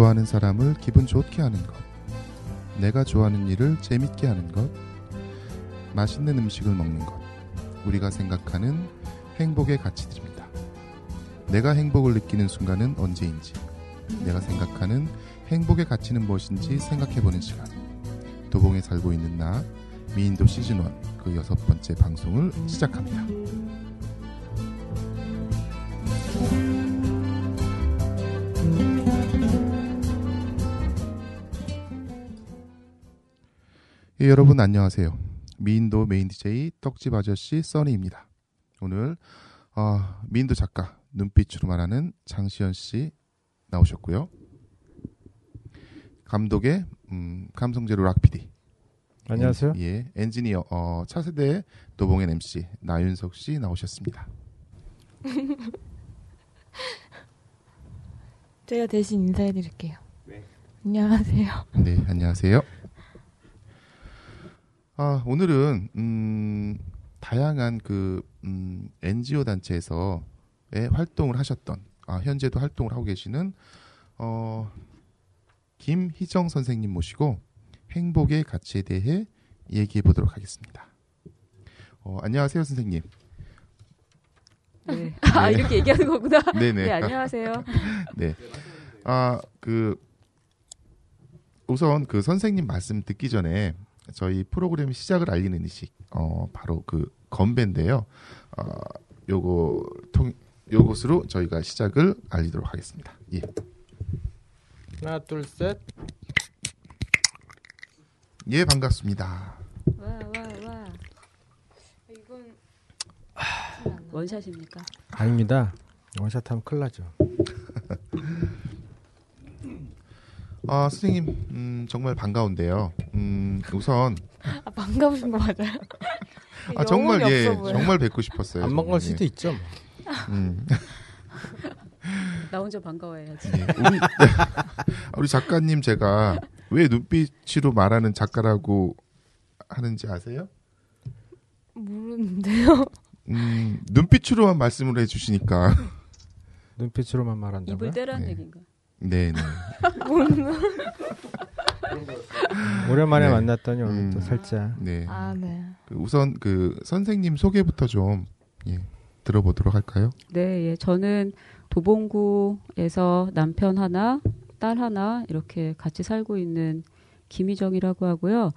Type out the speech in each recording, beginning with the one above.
좋아하는 사람을 기분 좋게 하는 것, 내가 좋아하는 일을 재밌게 하는 것, 맛있는 음식을 먹는 것, 우리가 생각하는 행복의 가치들입니다. 내가 행복을 느끼는 순간은 언제인지, 내가 생각하는 행복의 가치는 무엇인지 생각해보는 시간. 도봉에 살고 있는 나, 미인도 시즌1 그 여섯 번째 방송을 시작합니다. 예, 여러분 안녕하세요. 미인도 메인 DJ 떡집 아저씨 써니입니다. 오늘 어, 미인도 작가 눈빛으로 말하는 장시현 씨 나오셨고요. 감독의 음, 감성제로 락 PD. 안녕하세요. 예, 예, 엔지니어 어, 차세대 도봉엔 MC 나윤석 씨 나오셨습니다. 제가 대신 인사해드릴게요. 안녕하세요. 네, 안녕하세요. 아, 오늘은 음, 다양한 그 음, NGO 단체에서 활동을 하셨던 아, 현재도 활동을 하고 계시는 어, 김희정 선생님 모시고 행복의 가치에 대해 얘기해 보도록 하겠습니다. 어, 안녕하세요, 선생님. 네. 아, 네. 이렇게 얘기하는 거구나. 네네. 네, 안녕하세요. 네. 아, 그, 우선 그 선생님 말씀 듣기 전에 저희 프로그램 시작을 알리는 의식, 어, 바로 그 건배인데요. 어, 요거 통, 요것으로 저희가 시작을 알리도록 하겠습니다. 예. 하나, 둘, 셋. 예, 반갑습니다. 와, 와, 와. 이건 원샷입니까? 아닙니다. 원샷하면 큰일 나죠. 아, 선생님, 음, 정말 반가운데요. 음, 우선, 아, 반가우신 거 맞아요? 아, 정말, 예. 정말 뵙고 싶었어요. 안 정말, 수도 있죠. 뭐. 예. 음. 나 혼자 반가워해야지. 예, 우리, 우리 작가님 제가 왜 눈빛으로 말하는 작가라고 하는지 아세요? 모르는데요. 음, 눈빛으로만 말씀을 해주시니까. 눈빛으로만 말한다고요? 입을 떼라는 네. 얘기인가? 네네. 오랜만에 네. 만났더니 오늘 음. 또 살짝 네. 아, 네. 그 우선 그 선생님 소개부터 좀 예, 들어보도록 할까요? 네, 예. 저는 도봉구에서 남편 하나, 딸 하나 이렇게 같이 살고 있는 김희정이라고 하고요.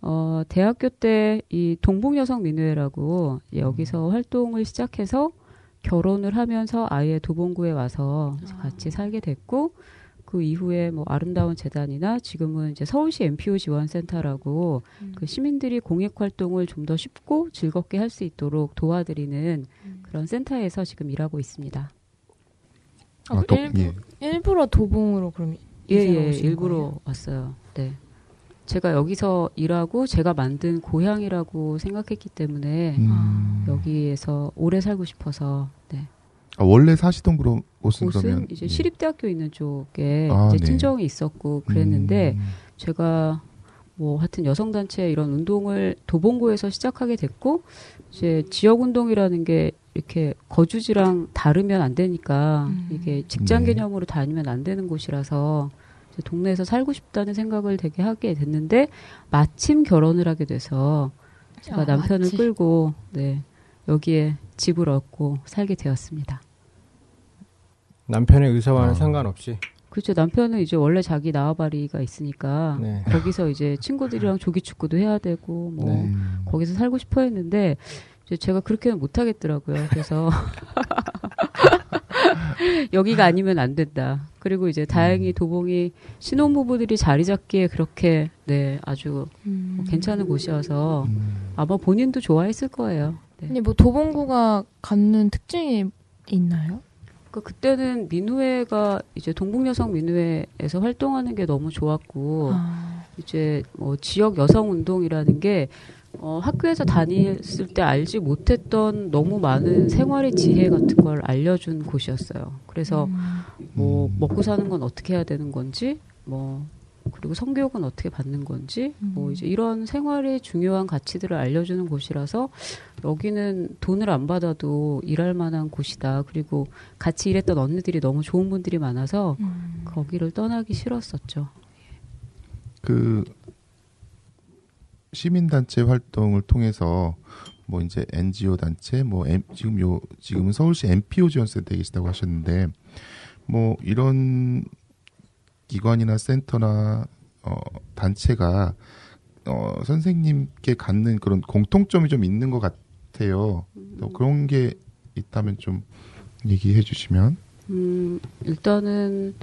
어, 대학교 때 이 동북여성민우회라고 예, 여기서 활동을 시작해서 결혼을 하면서 아예 도봉구에 와서 이제 같이 살게 됐고 그 이후에 뭐 아름다운 재단이나 지금은 이제 서울시 MPO 지원센터라고 음. 그 시민들이 공익 활동을 좀 더 쉽고 즐겁게 할 수 있도록 도와드리는 음. 그런 센터에서 지금 일하고 있습니다. 아, 아, 또, 일부, 예. 일부러 도봉으로 그럼 예, 예, 일부러 거예요? 왔어요. 네. 제가 여기서 일하고 제가 만든 고향이라고 생각했기 때문에 음, 여기에서 오래 살고 싶어서 네. 아, 원래 사시던 그런 곳은 곳은 그러면 이제 예. 시립대학교 있는 쪽에 아, 이제 네. 친정이 있었고 그랬는데 음, 제가 뭐 하여튼 여성 단체 이런 운동을 도봉구에서 시작하게 됐고 이제 지역 운동이라는 게 이렇게 거주지랑 다르면 안 되니까 음. 이게 직장 네. 개념으로 다니면 안 되는 곳이라서 동네에서 살고 싶다는 생각을 되게 하게 됐는데 마침 결혼을 하게 돼서 제가 아, 남편을 마침. 끌고 네 여기에 집을 얻고 살게 되었습니다. 남편의 의사와는 아. 상관없이 그렇죠. 남편은 이제 원래 자기 나와바리가 있으니까 네. 거기서 이제 친구들이랑 조기 축구도 해야 되고 뭐 네. 음, 거기서 살고 싶어 했는데 이제 제가 그렇게는 못 하겠더라고요. 그래서 여기가 아니면 안 된다. 그리고 이제 다행히 도봉이 신혼부부들이 자리 잡기에 그렇게 네 아주 음. 뭐 괜찮은 곳이어서 음, 아마 본인도 좋아했을 거예요. 네. 아니 뭐 도봉구가 갖는 특징이 있나요? 그 그때는 민우회가 이제 동북여성 민우회에서 활동하는 게 너무 좋았고 아, 이제 뭐 지역 여성 운동이라는 게 어, 학교에서 다녔을 때 알지 못했던 너무 많은 생활의 지혜 같은 걸 알려준 곳이었어요. 그래서 음. 뭐 음. 먹고 사는 건 어떻게 해야 되는 건지 뭐 그리고 성교육은 어떻게 받는 건지 뭐 음. 이제 이런 생활의 중요한 가치들을 알려주는 곳이라서 여기는 돈을 안 받아도 일할 만한 곳이다. 그리고 같이 일했던 언니들이 너무 좋은 분들이 많아서 음. 거기를 떠나기 싫었었죠. 그 시민단체 활동을 통해서 뭐 이제 NGO 단체 뭐 M- 지금 요 지금은 서울시 NPO 지원센터에 계시다고 하셨는데 뭐 이런 기관이나 센터나 어 단체가 어 선생님께 갖는 그런 공통점이 좀 있는 것 같아요. 또 그런 게 있다면 좀 얘기해 주시면. 음, 일단은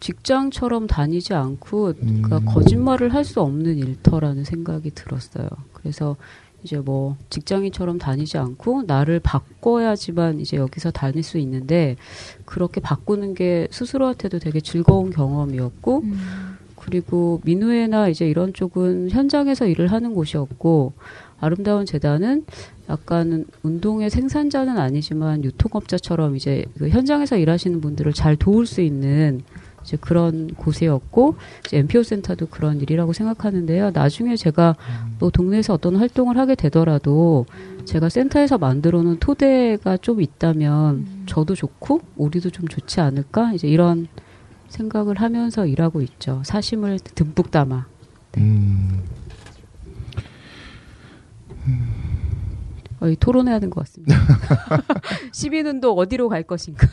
직장처럼 다니지 않고 그러니까 음. 거짓말을 할 수 없는 일터라는 생각이 들었어요. 그래서 이제 뭐 직장인처럼 다니지 않고 나를 바꿔야지만 이제 여기서 다닐 수 있는데 그렇게 바꾸는 게 스스로한테도 되게 즐거운 경험이었고 음. 그리고 민우회나 이제 이런 쪽은 현장에서 일을 하는 곳이었고 아름다운 재단은 약간 운동의 생산자는 아니지만 유통업자처럼 이제 그 현장에서 일하시는 분들을 잘 도울 수 있는 이제 그런 곳이었고 이제 MPO 센터도 그런 일이라고 생각하는데요. 나중에 제가 또 동네에서 어떤 활동을 하게 되더라도 제가 센터에서 만들어 놓은 토대가 좀 있다면 음. 저도 좋고 우리도 좀 좋지 않을까 이제 이런 생각을 하면서 일하고 있죠. 사심을 듬뿍 담아. 음. 거의 토론해야 하는 것 같습니다. 시민운동 어디로 갈 것인가?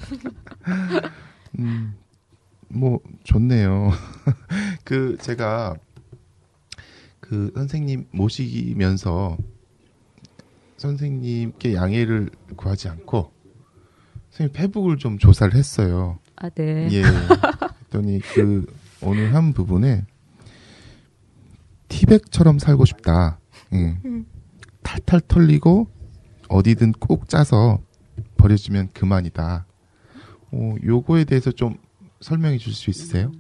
음, 뭐 좋네요. 그 제가 그 선생님 모시면서 선생님께 양해를 구하지 않고 선생님 페북을 좀 조사를 했어요. 아, 네. 예. 그랬더니 그 어느 한 부분에 티백처럼 살고 싶다. 예. 음. 탈탈 털리고 어디든 꼭 짜서 버려지면 그만이다. 어, 요거에 대해서 좀 설명해 주실 수 있으세요?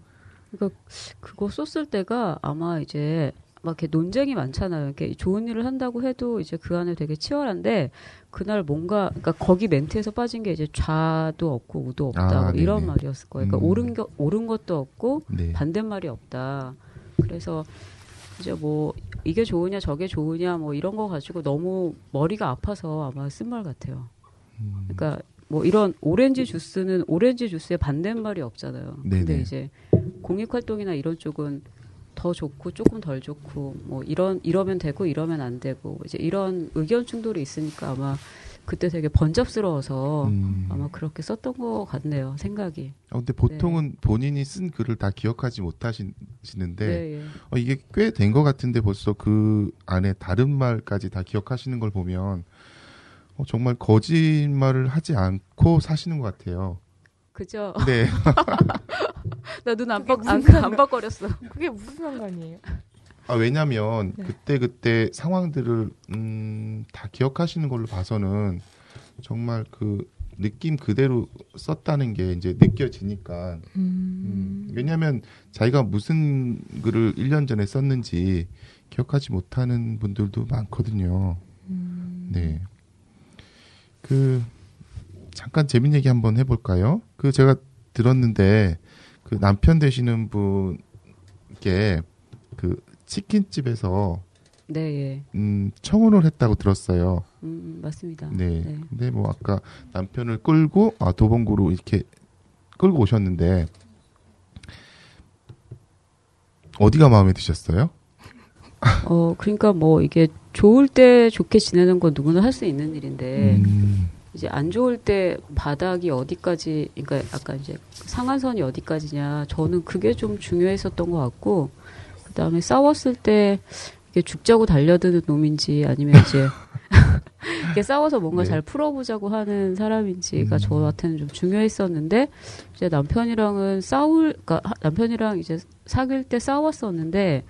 그러니까 그거 썼을 때가 아마 이제 막 이렇게 논쟁이 많잖아요. 이렇게 좋은 일을 한다고 해도 이제 그 안에 되게 치열한데 그날 뭔가 그러니까 거기 멘트에서 빠진 게 이제 좌도 없고 우도 없다 아, 뭐 이런. 말이었을 거예요. 그러니까 음. 옳은 거 옳은 것도 없고 네. 반대말이 없다. 그래서 이제 뭐 이게 좋으냐 저게 좋으냐 뭐 이런 거 가지고 너무 머리가 아파서 아마 쓴 말 같아요. 음, 그러니까 뭐 이런 오렌지 주스는 오렌지 주스의 반대말이 없잖아요. 근데 네네. 이제 공익 활동이나 이런 쪽은 더 좋고 조금 덜 좋고 뭐 이런 이러면 되고 이러면 안 되고 이제 이런 의견 충돌이 있으니까 아마 그때 되게 번잡스러워서 음. 아마 그렇게 썼던 것 같네요. 생각이. 어, 근데 보통은 본인이 쓴 글을 다 기억하지 못하시는데 네. 예. 어, 이게 꽤 된 것 같은데 벌써 그 안에 다른 말까지 다 기억하시는 걸 보면 어, 정말 거짓말을 하지 않고 사시는 것 같아요. 그죠? 네. 나 눈안 그게 안. 그게 무슨 상관이에요? 아, 왜냐면 네. 그때 그때 상황들을 음, 다 기억하시는 걸로 봐서는 정말 그 느낌 그대로 썼다는 게 이제 느껴지니까 음, 음. 왜냐하면 자기가 무슨 글을 1년 전에 썼는지 기억하지 못하는 분들도 많거든요. 음. 네. 그 잠깐 재밌는 얘기 한번 해볼까요? 그 제가 들었는데 그 남편 되시는 분께 그 치킨집에서 네, 예. 음, 청혼을 했다고 들었어요. 음, 맞습니다. 네. 네. 근데 뭐 아까 남편을 끌고 아 도봉구로 이렇게 끌고 오셨는데 어디가 마음에 드셨어요? 어, 그러니까 뭐 이게 좋을 때 좋게 지내는 건 누구나 할 수 있는 일인데 음, 이제 안 좋을 때 바닥이 어디까지 그러니까 약간 이제 상한선이 어디까지냐 저는 그게 좀 중요했었던 것 같고 그 다음에 싸웠을 때 이게 죽자고 달려드는 놈인지 아니면 이제 이게 싸워서 뭔가 네. 잘 풀어보자고 하는 사람인지가 음. 저한테는 좀 중요했었는데 이제 남편이랑은 싸울 그러니까 하- 남편이랑 이제 사귈 때 싸웠었는데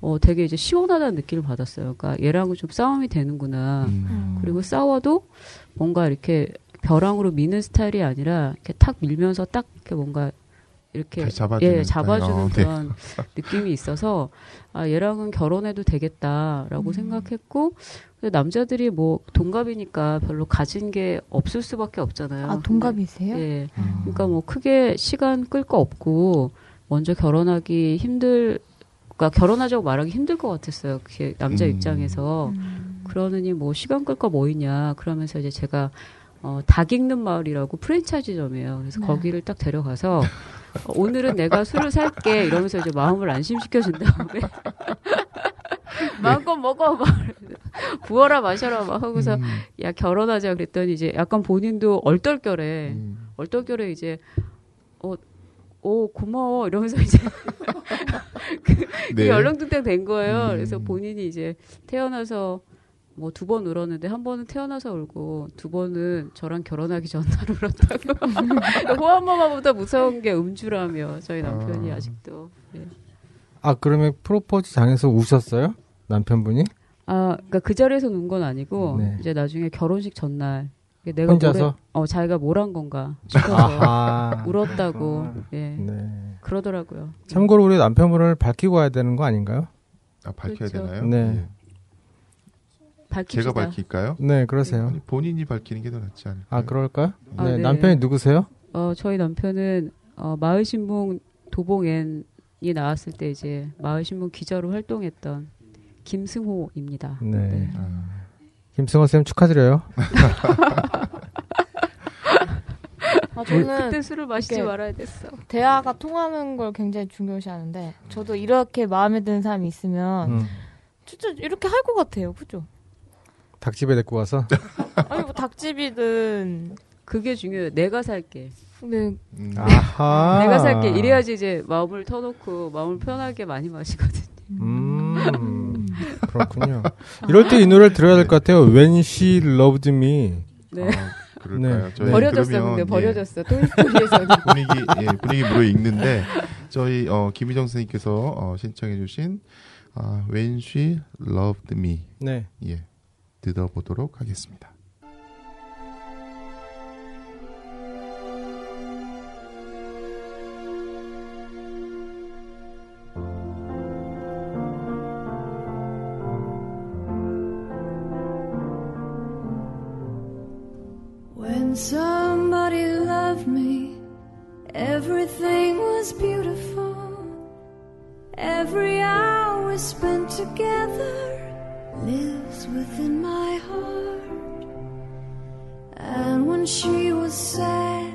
어 되게 이제 시원하다는 느낌을 받았어요. 그러니까 얘랑은 좀 싸움이 되는구나. 음, 그리고 싸워도 뭔가 이렇게 벼랑으로 미는 스타일이 아니라 이렇게 탁 밀면서 딱 이렇게 뭔가 이렇게 잡아주는 예, 잡아주는. 어, 네. 그런 느낌이 있어서 아 얘랑은 결혼해도 되겠다라고 음. 생각했고 근데 남자들이 뭐 동갑이니까 별로 가진 게 없을 수밖에 없잖아요. 아 동갑이세요? 근데, 예. 음. 그러니까 뭐 크게 시간 끌 거 없고 먼저 결혼하기 힘들 그러니까 결혼하자고 말하기 힘들 것 같았어요. 그게 남자 음. 입장에서 음. 그러느니 뭐 시간 끌 거 뭐 있냐 그러면서 이제 제가 어, 닭 익는 마을이라고 프랜차이즈점이에요. 그래서 네. 거기를 딱 데려가서 어, 오늘은 내가 술을 살게 이러면서 이제 마음을 안심시켜 준 다음에 마음껏 먹어 막 부어라 마셔라 막 하고서 음, 야 결혼하자 그랬더니 이제 약간 본인도 얼떨결에 음. 얼떨결에 이제 어, 오 고마워 이러면서 이제 네. 그게 얼렁뚱땅 된 거예요. 음. 그래서 본인이 이제 태어나서 뭐 두 번 울었는데 한 번은 태어나서 울고 두 번은 저랑 결혼하기 전날 울었다고. 호암마마보다 무서운 게 음주라며 저희 남편이 아. 아직도. 네. 아 그러면 프로포즈 장에서 우셨어요? 남편분이? 아, 그러니까 그 자리에서 운 건 아니고 네. 이제 나중에 결혼식 전날 내가 혼자서? 뭐래- 어 자기가 뭘 한 건가 싶어서. 울었다고 예 네. 그러더라고요. 참고로 우리 남편분을 밝히고 와야 되는 거 아닌가요? 아, 밝혀야 그렇죠. 되나요? 네. 예. 밝힙시다. 제가 밝힐까요? 네, 그러세요. 아니, 본인이 밝히는 게 더 낫지 않을까요? 아 그럴까요? 아, 네, 네. 남편이 누구세요? 어, 저희 남편은 어, 마을신문 도봉엔이 나왔을 때 이제 마을신문 기자로 활동했던 김승호입니다. 네. 아, 김승호 쌤 축하드려요. 아, 저는 그때 술을 마시지 말아야 됐어. 대화가 통하는 걸 굉장히 중요시하는데 저도 이렇게 마음에 드는 사람이 있으면 음. 진짜 이렇게 할 것 같아요, 그죠? 닭집에 데리고 가서 아니 뭐 닭집이든 그게 중요해요. 내가 살게. 근데 음. 아하. 내가 살게. 이래야지 이제 마음을 터놓고 마음을 편하게 많이 마시거든. 음. 그렇군요. 이럴 때 이 노래를 들어야 될 것 같아요. When She Loved Me. 네. 아, 그럴까요? 네. 저희 버려졌어, 그러면, 근데 예, 버려졌어. 토이스토리에서는. 분위기 예, 분위기 무르익는데 저희 어, 김희정 선생님께서 어, 신청해주신 아, When She Loved Me 네. 예 들어보도록 하겠습니다. When somebody loved me, everything was beautiful. Every hour spent together lives within my heart. And when she was sad,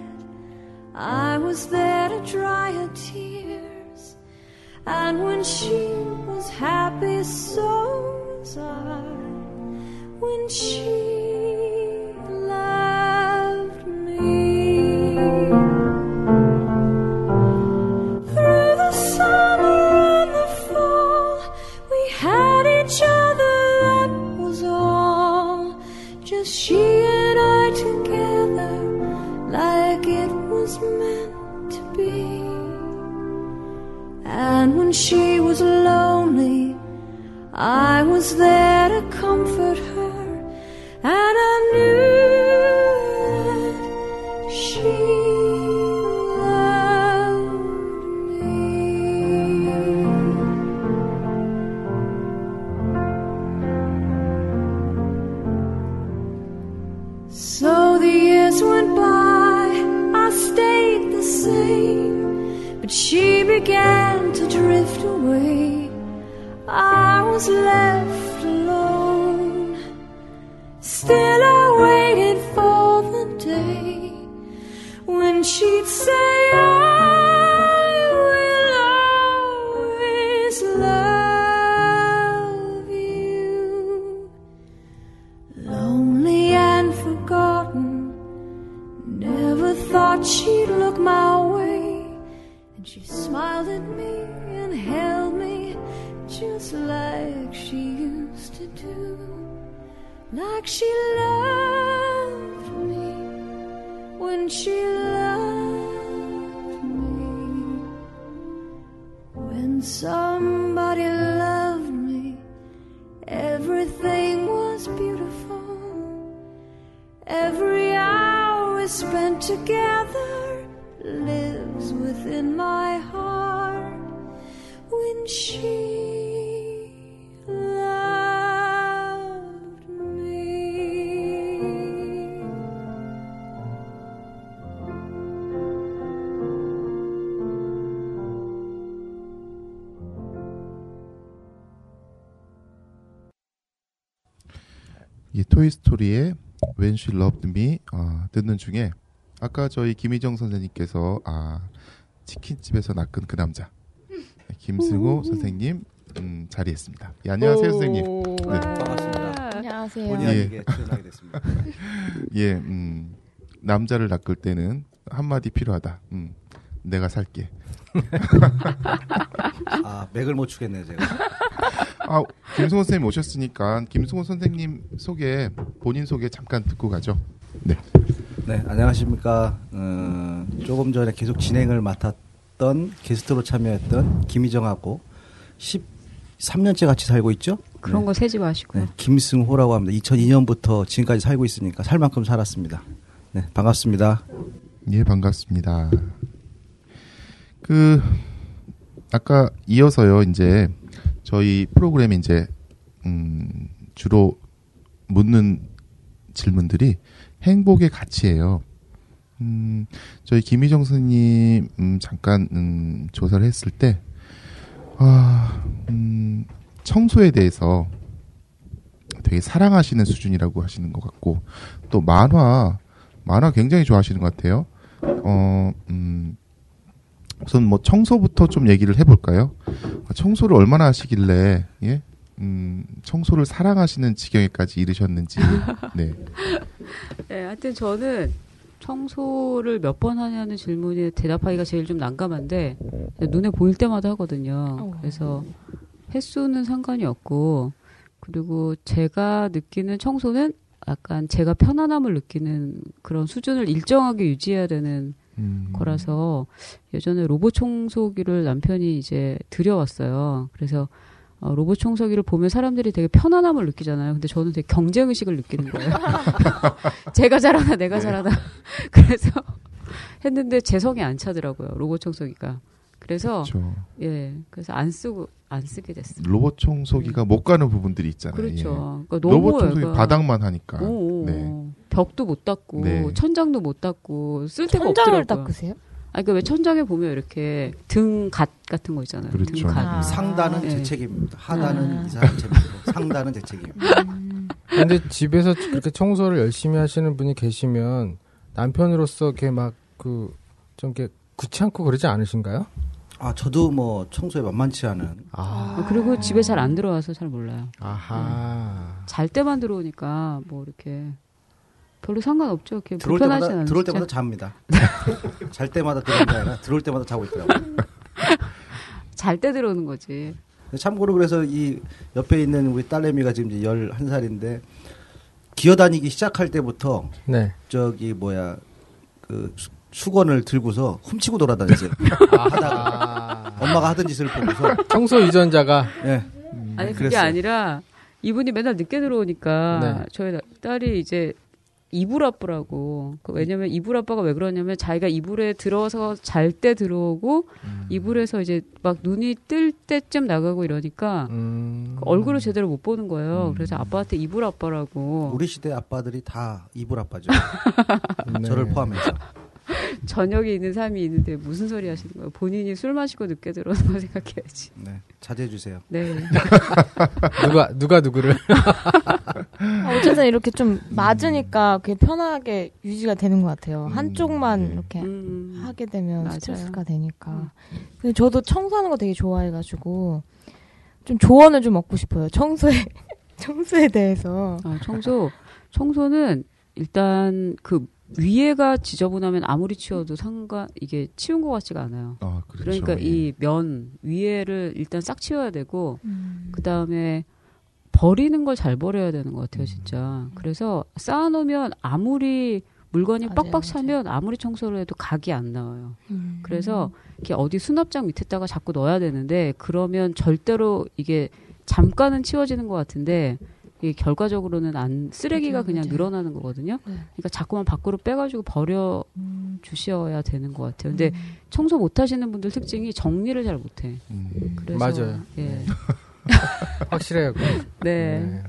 I was there to dry her tears. And when she was happy, so was I. When she was there to comfort her, and I knew that she loved me. So the years went by, I stayed the same, but she began to drift away. I was left 이 토이스토리의 When She Loved Me 아, 듣는 중에 아까 저희 김희정 선생님께서 아, 치킨집에서 낚은 그 남자 김승호 선생님 음, 자리했습니다. 예, 안녕하세요 선생님. 네. 반갑습니다. 안녕하세요. 본의 예. 아니게 출연하게 됐습니다. 예, 음, 남자를 낚을 때는 한마디 필요하다. 음, 내가 살게. 아 맥을 못 추겠네요 제가. 아, 김승호 선생님 오셨으니까 김승호 선생님 소개, 본인 소개 잠깐 듣고 가죠. 네. 네 안녕하십니까. 어, 조금 전에 계속 진행을 맡았던 게스트로 참여했던 김희정하고 13년째 같이 살고 있죠. 그런 네. 거 세지 마시고. 네, 김승호라고 합니다. 2002년부터 지금까지 살고 있으니까 살 만큼 살았습니다. 네 반갑습니다. 예, 반갑습니다. 그 아까 이어서요. 이제 저희 프로그램에 이제 음, 주로 묻는 질문들이 행복의 가치예요. 음, 저희 김희정 선생님 음, 잠깐 음, 조사를 했을 때 아, 음, 청소에 대해서 되게 사랑하시는 수준이라고 하시는 것 같고 또 만화 만화 굉장히 좋아하시는 것 같아요. 어, 음, 우선 뭐 청소부터 좀 얘기를 해볼까요? 아, 청소를 얼마나 하시길래 예, 음, 청소를 사랑하시는 지경에까지 이르셨는지. 네, 네, 하여튼 저는 청소를 몇 번 하냐는 질문에 대답하기가 제일 좀 난감한데 눈에 보일 때마다 하거든요. 어. 그래서 횟수는 상관이 없고 그리고 제가 느끼는 청소는 약간 제가 편안함을 느끼는 그런 수준을 일정하게 유지해야 되는 음, 거라서 예전에 로봇 청소기를 남편이 이제 들여왔어요. 그래서 어, 로봇 청소기를 보면 사람들이 되게 편안함을 느끼잖아요. 근데 저는 되게 경쟁 의식을 느끼는 거예요. 제가 잘하나 내가 잘하나. 그래서 했는데 제 성에 안 차더라고요. 로봇 청소기가. 그래서 그렇죠. 예, 그래서 안 쓰고 안 쓰게 됐어요. 로봇 청소기가 못 가는 부분들이 있잖아요. 그렇죠. 그러니까 예. 너무 로봇 청소기 애가- 바닥만 하니까. 오, 네. 벽도 못 닦고 네. 천장도 못 닦고 쓸 데가 천장을 없더라고요. 닦으세요? 아, 그러니까 왜 천장에 보면 이렇게 등갓 같은 거 있잖아요. 그렇죠. 등갓. 아. 상단은 네. 제 책임입니다. 하단은 아. 이 사람 책임이고 상단은 제 책임. 음, 근데 집에서 그렇게 청소를 열심히 하시는 분이 계시면 남편으로서 이렇게 막 그 좀 이렇게 귀찮고 그러지 않으신가요? 아 저도 뭐 청소에 만만치 않은 아, 아, 그리고 집에 잘 안 들어와서 잘 몰라요. 아하. 잘 때만 들어오니까 뭐 이렇게 별로 상관없죠. 이렇게 들어올 때마다 않으시죠? 들어올 때마다 잡니다. 잘 때마다 들어오는 게 아니라 들어올 때마다 자고 있더라고요. 잘 때 들어오는 거지. 참고로 그래서 이 옆에 있는 우리 딸내미가 지금 이제 11살인데 기어다니기 시작할 때부터 네. 저기 뭐야 그 수- 수건을 들고서 훔치고 돌아다녔어요. 아, 엄마가 하던 짓을 보고서 청소 이전자가 예. 아니 그게 그랬어요. 아니라 이분이 맨날 늦게 들어오니까 네. 저희 나- 딸이 이제 이불 아빠라고 그 왜냐면 이불 아빠가 왜 그러냐면 자기가 이불에 들어서 잘 때 들어오고 음. 이불에서 이제 막 눈이 뜰 때쯤 나가고 이러니까 음. 그 얼굴을 제대로 못 보는 거예요. 그래서 아빠한테 이불 아빠라고 우리 시대 아빠들이 다 이불 아빠죠. 네. 저를 포함해서. 저녁에 있는 삶이 있는데 무슨 소리 하시는 거예요? 본인이 술 마시고 늦게 들어오는 거 생각해야지. 네. 자제해 주세요. 네. 누가 누가 누구를 아, 어쨌든 이렇게 좀 맞으니까 그게 편하게 유지가 되는 것 같아요. 음, 한쪽만 네. 이렇게 음. 하게 되면 맞아요. 스트레스가 되니까. 근데 저도 청소하는 거 되게 좋아해가지고 좀 조언을 좀 얻고 싶어요. 청소에 청소에 대해서. 아, 청소. 청소는 일단 그 위에가 지저분하면 아무리 치워도 상관 이게 치운 것 같지가 않아요. 아, 그렇죠. 그러니까 예. 이면 위에를 일단 싹 치워야 되고 음. 그 다음에 버리는 걸 잘 버려야 되는 것 같아요, 진짜. 그래서 쌓아놓으면 아무리 물건이 맞아요, 빡빡 맞아요. 차면 아무리 청소를 해도 각이 안 나와요. 음. 그래서 이렇게 어디 수납장 밑에다가 자꾸 넣어야 되는데 그러면 절대로 이게 잠깐은 치워지는 것 같은데 이게 결과적으로는 안 쓰레기가 맞아요, 그냥 맞아요. 늘어나는 거거든요. 네. 그러니까 자꾸만 밖으로 빼가지고 버려 음. 주셔야 되는 것 같아요. 근데 음. 청소 못 하시는 분들 특징이 정리를 잘 못해. 음. 그래서 맞아요. 예, 확실해요. 네,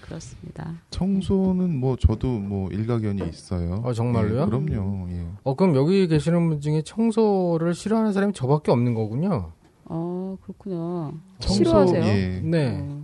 그렇습니다. 청소는 뭐 저도 뭐 일가견이 있어요. 어, 정말로요? 예, 그럼요. 예. 어 그럼 여기 계시는 분 중에 청소를 싫어하는 사람이 저밖에 없는 거군요. 어 그렇구나. 청소, 싫어하세요? 예. 네. 어,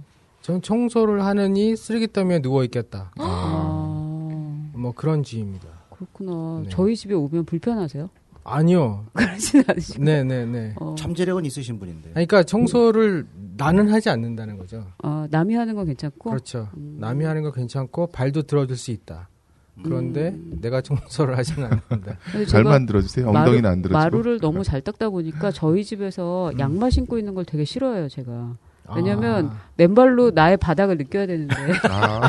전 청소를 하느니 쓰레기 더미에 누워 있겠다. 아, 아, 뭐 그런 주의입니다. 그렇구나. 네. 저희 집에 오면 불편하세요? 아니요. 그러진 않으시고. 네네네. 어, 잠재력은 있으신 분인데. 그러니까 청소를 나는 하지 않는다는 거죠. 아, 남이 하는 건 괜찮고. 그렇죠. 음. 남이 하는 거 괜찮고 발도 들어줄 수 있다. 그런데 음. 내가 청소를 하지는 않는다. 제가 만들어주세요. 엉덩이는 안 들어지고. 마루를 너무 잘 닦다 보니까 저희 집에서 음. 양말 신고 있는 걸 되게 싫어해요, 제가. 왜냐면 아, 맨발로 나의 바닥을 느껴야 되는데 아,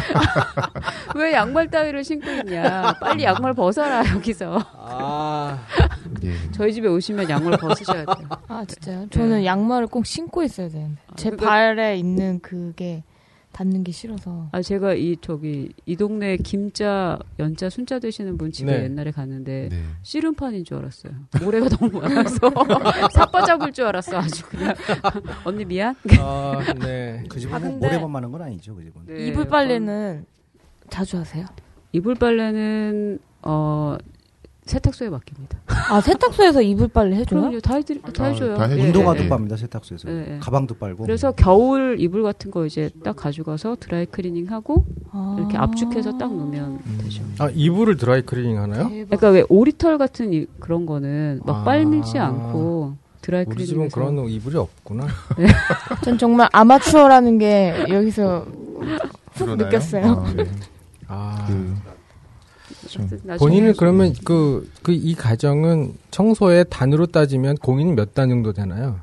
왜 양말 따위를 신고 있냐? 빨리 양말 벗어라 여기서. 아, 예. 저희 집에 오시면 양말 벗으셔야 돼요. 아 진짜요? 저는 네. 양말을 꼭 신고 있어야 되는데 제 그거- 발에 있는 그게 닿는 게 싫어서. 아 제가 이 저기 이 동네 김자 연자 순자 드시는 분 집에 네. 옛날에 갔는데 네. 씨름판인 줄 알았어요. 모래가 너무 많아서 샅바 잡을 줄 알았어 아주 그냥 언니 미안. 아, 네. 그 집은 아, 뭐 근데- 모래만 많은 건 아니죠, 그 집은. 네, 이불 빨래는 자주 하세요? 이불 빨래는 어 세탁소에 맡깁니다. 아 세탁소에서 이불 빨래 해줘요? 그럼요 다 해드리 다 아, 해줘요. 다 해줘요. 예, 운동화도 예, 예. 빱니다, 세탁소에서. 예, 예. 가방도 빨고. 그래서 겨울 이불 같은 거 이제 딱 가져가서 드라이 클리닝 하고 아. 이렇게 압축해서 딱 놓으면 되죠. 아, 이불을 드라이 클리닝 하나요? 대박. 그러니까 왜 오리털 같은 이, 그런 거는 막 아. 빨지 않고 드라이 우리 집은 그런 이불이 없구나. 전 정말 아마추어라는 게 여기서 훅? 느꼈어요. 아, 네. 아. 그, 본인은 그러면 그, 그 이 가정은 청소의 단으로 따지면 공인이 몇단 정도 되나요?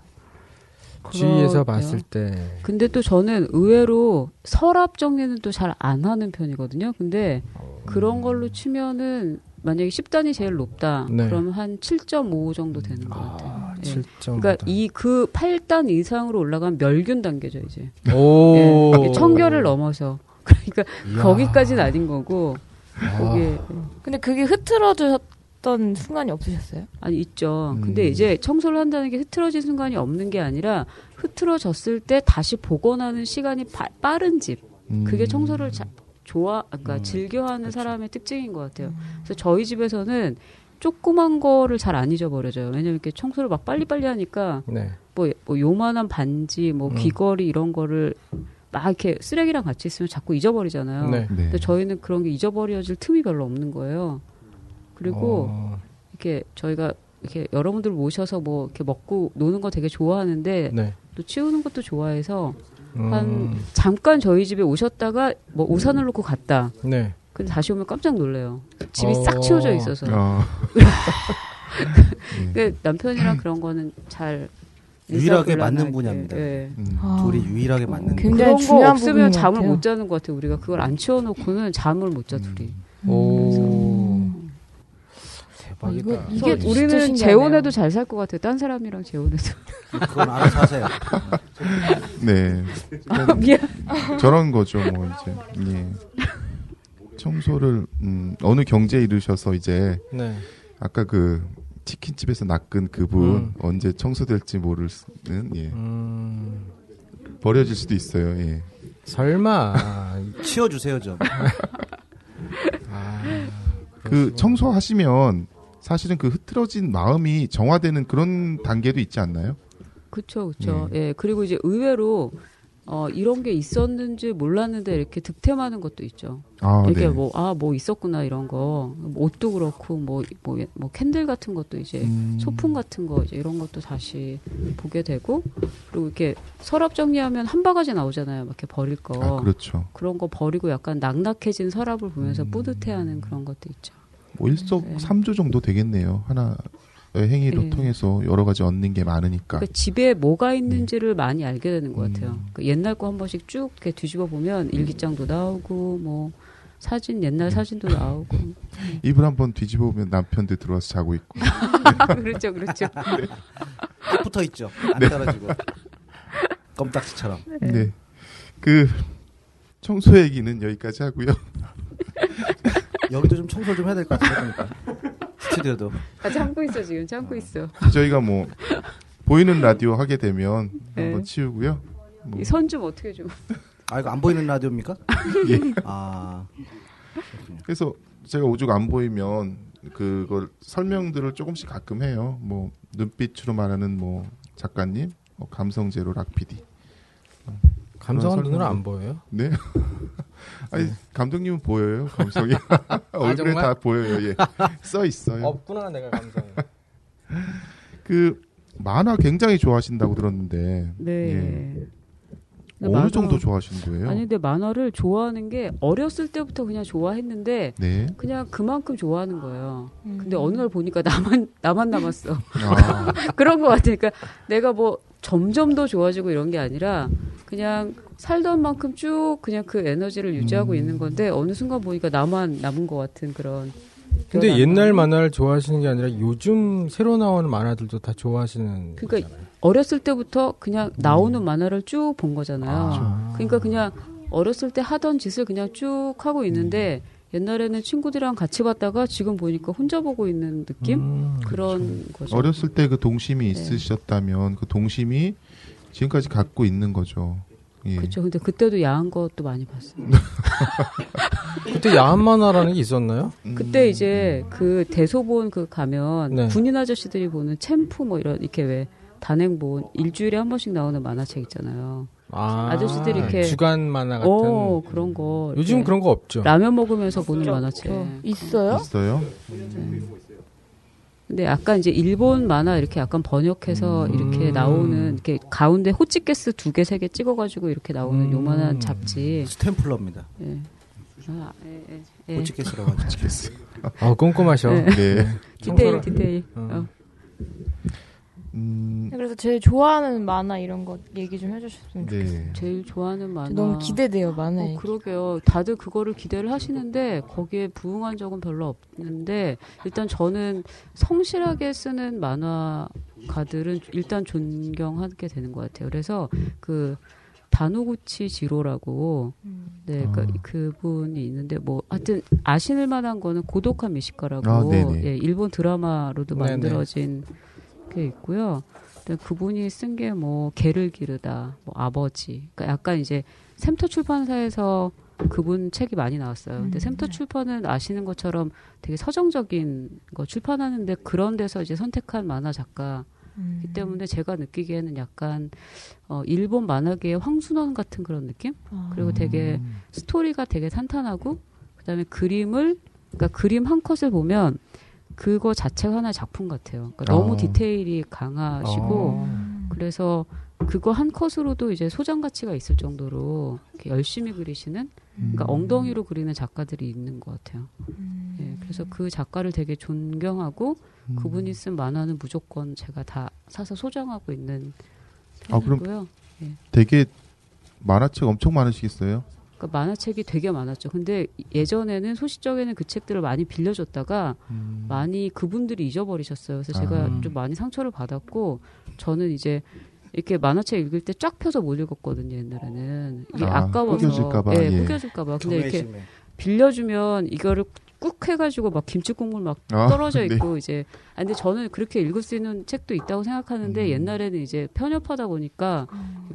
주위에서. 봤을 때. 근데 또 저는 의외로 서랍 정리는 또 잘 안 하는 편이거든요. 근데 그런 걸로 치면은 만약에 10단이 제일 높다. 네. 그러면 한7.5 정도 되는 것 같아요. 아, 예. 7점. 그러니까 이 그 8단 이상으로 올라가면 멸균 단계죠, 이제. 오. 예, 이게 청결을 넘어서. 그러니까 이야. 거기까지는 아닌 거고. 아. 거기에 근데 그게 흐트러졌던 순간이 없으셨어요? 아니 있죠. 음. 근데 이제 청소를 한다는 게 흐트러진 순간이 없는 게 아니라 흐트러졌을 때 다시 복원하는 시간이 빠, 빠른 집. 음. 그게 청소를 자, 좋아, 그러니까 음, 즐겨하는 그렇죠. 사람의 특징인 것 같아요. 그래서 저희 집에서는 조그만 거를 잘 안 잊어버려져요. 왜냐면 이렇게 청소를 막 빨리빨리 하니까 네. 뭐, 뭐 요만한 반지, 뭐 음. 귀걸이 이런 거를 막 이렇게 쓰레기랑 같이 있으면 자꾸 잊어버리잖아요. 네. 네. 근데 저희는 그런 게 잊어버려질 틈이 별로 없는 거예요. 그리고 어, 이렇게 저희가 이렇게 여러분들 모셔서 뭐 이렇게 먹고 노는 거 되게 좋아하는데 네. 또 치우는 것도 좋아해서 음, 한 잠깐 저희 집에 오셨다가 뭐 우산을 놓고 갔다. 네. 근데 다시 오면 깜짝 놀래요. 집이 어. 싹 치워져 있어서. 아, 그 남편이랑 그런 거는 잘 유일하게 맞는 분야입니다. 예. 음. 아, 둘이 유일하게 맞는 굉장히 그런 거 중요한 없으면 잠을. 못 자는 것 같아요. 우리가 그걸 안 치워놓고는 잠을 못 자 둘이. 오. 음. 대박이다. 이거- 이게 우리는. 재혼해도 잘 살 것 같아요. 딴 사람이랑 재혼해도. 그건 알아서 하세요. 네. 아, 미안. 저런 거죠, 뭐 이제. 예. 청소를 음, 어느 경제에 이르셔서 이제 네. 아까 그 치킨집에서 낚은 그분 음. 언제 청소될지 모르는 예. 음, 버려질 수도 있어요. 예. 설마. 치워주세요, 좀. 아, 그 청소하시면 사실은 그 흐트러진 마음이 정화되는 그런 단계도 있지 않나요? 그렇죠, 그렇죠. 예, 그리고 이제 의외로 어, 이런 게 있었는지 몰랐는데 이렇게 득템하는 것도 있죠. 아, 이게 네. 뭐, 아, 뭐 있었구나, 이런 거. 뭐 옷도 그렇고, 뭐, 뭐, 뭐 캔들 같은 것도 이제, 음. 소품 같은 거, 이제 이런 것도 다시 보게 되고, 그리고 이렇게 서랍 정리하면 한 바가지 나오잖아요. 막 이렇게 버릴 거. 아, 그렇죠. 그런 거 버리고 약간 낙낙해진 서랍을 보면서 음. 뿌듯해하는 그런 것도 있죠. 뭐 일석 네. 삼조 정도 되겠네요. 하나 행위를 예. 통해서 여러 가지 얻는 게 많으니까. 그러니까 집에 뭐가 있는지를 많이 알게 되는 것 같아요. 음. 그 옛날 거 한 번씩 쭉 이렇게 뒤집어 보면 일기장도 나오고, 뭐, 사진, 옛날 사진도 나오고. 이불 한 번 뒤집어 보면 남편들 들어와서 자고 있고. 그렇죠, 그렇죠. 딱 붙어 있죠. 안 떨어지고. 껌딱지처럼. 네. 그 청소 얘기는 여기까지 하고요. 여기도 좀 청소 좀 해야 될 것 같아요. 그러니까. 스튜디오도. 아, 참고 있어, 지금 참고 있어. 저희가 뭐 보이는 라디오 하게 되면 네. 한번 치우고요. 뭐이선좀 어떻게 좀. 아, 이거 안 보이는 라디오입니까? 예. 아, 그래서 제가 오죽 안 보이면 그걸 설명들을 조금씩 가끔 해요. 뭐 눈빛으로 말하는 뭐 작가님, 뭐 감성 제로 락 PD. 감성은 그런 눈으로 안 보여요? 네. 아니 감독님은 보여요 감성이 얼굴에 정말? 다 보여요. 예. 써 있어요. 없구나 내가 감성이. 그 만화 굉장히 좋아하신다고 들었는데 네. 예. 근데 어느 만화- 정도 좋아하시는 거예요? 아니 근데 만화를 좋아하는 게 어렸을 때부터 그냥 좋아했는데 네. 그냥 그만큼 좋아하는 거예요. 음. 근데 어느 날 보니까 나만 나만 남았어. 아, 그런 것 같으니까 내가 뭐 점점 더 좋아지고 이런 게 아니라 그냥 살던 만큼 쭉 그냥 그 에너지를 유지하고 음. 있는 건데 어느 순간 보니까 나만 남은 것 같은 그런. 근데 그런 옛날. 만화를 좋아하시는 게 아니라 요즘 새로 나오는 만화들도 다 좋아하시는 그러니까 거잖아요. 어렸을 때부터 그냥 나오는 만화를 쭉 본 거잖아요. 아. 그러니까 그냥 어렸을 때 하던 짓을 그냥 쭉 하고 있는데 옛날에는 친구들이랑 같이 봤다가 지금 보니까 혼자 보고 있는 느낌 음. 그런 거죠. 어렸을 때 그 동심이 네. 있으셨다면 그 동심이 지금까지 갖고 있는 거죠. 예. 그렇죠. 근데 그때도 야한 것도 많이 봤어요. 그때 야한 만화라는 게 있었나요? 음. 그때 이제 그 대소본 그 가면 네. 군인 아저씨들이 보는 챔프 뭐 이런 이렇게 왜 단행본 일주일에 한 번씩 나오는 만화책 있잖아요. 아, 아저씨들이 이렇게- 주간 만화 같은. 오 그런 거. 요즘 그런 거 없죠. 라면 먹으면서 보는 저- 만화책. 저 있어요? 있어요? 근데 약간 이제 일본 만화 이렇게 약간 번역해서 음. 이렇게 나오는 이렇게 가운데 호치게스 두 개 세 개 찍어가지고 이렇게 나오는 음. 요만한 잡지. 스탬플러입니다. 예. 아, 예, 예, 예. 호치케스라고 하죠. 어, 꼼꼼하셔. 네. 네. 디테일 디테일. 어. 어. 음, 그래서 제일 좋아하는 만화 이런 거 얘기 좀 해주셨으면 좋겠어요. 네. 제일 좋아하는 만화. 너무 기대돼요 만화. 어. 그러게요. 다들 그거를 기대를 하시는데 거기에 부응한 적은 별로 없는데 일단 저는 성실하게 쓰는 만화가들은 일단 존경하게 되는 것 같아요. 그래서 그 다노구치 지로라고 음. 네, 그, 그분이 있는데 뭐 하여튼 아시는 만한 거는 고독한 미식가라고 아. 예, 일본 드라마로도 네네. 만들어진 게 있고요. 그분이 쓴 게 뭐 개를 기르다, 뭐 아버지. 그러니까 약간 이제 샘터 출판사에서 그분 책이 많이 나왔어요. 근데 음, 샘터 네. 출판은 아시는 것처럼 되게 서정적인 거 출판하는데 그런 데서 이제 선택한 만화 작가 음. 기 때문에 제가 느끼기에는 약간 어 일본 만화계의 황순원 같은 그런 느낌? 아. 그리고 되게 스토리가 되게 탄탄하고 그다음에 그림을 그러니까 그림 한 컷을 보면 그거 자체가 하나의 작품 같아요. 그러니까 너무 어. 디테일이 강하시고 음. 그래서 그거 한 컷으로도 이제 소장 가치가 있을 정도로 이렇게 열심히 그리시는 그러니까 음. 엉덩이로 그리는 작가들이 있는 것 같아요. 음. 예, 그래서 그 작가를 되게 존경하고 음. 그분이 쓴 만화는 무조건 제가 다 사서 소장하고 있는 아, 그럼 편이고요. 되게 만화책 엄청 많으시겠어요? 그러니까 만화책이 되게 많았죠. 근데 예전에는 소시적에는 그 책들을 많이 빌려줬다가 음. 많이 그분들이 잊어버리셨어요. 그래서 제가 아. 좀 많이 상처를 받았고 저는 이제 이렇게 만화책 읽을 때 쫙 펴서 못 읽었거든요. 옛날에는 이게 아, 아, 까워서 구겨질까봐, 예, 예. 구겨질까봐. 근데 이렇게. 빌려주면 이거를 꾹 해가지고 막 김치 국물 막 아, 떨어져 네. 있고 이제 아 근데 저는 그렇게 읽을 수 있는 책도 있다고 생각하는데 음. 옛날에는 이제 편협하다 보니까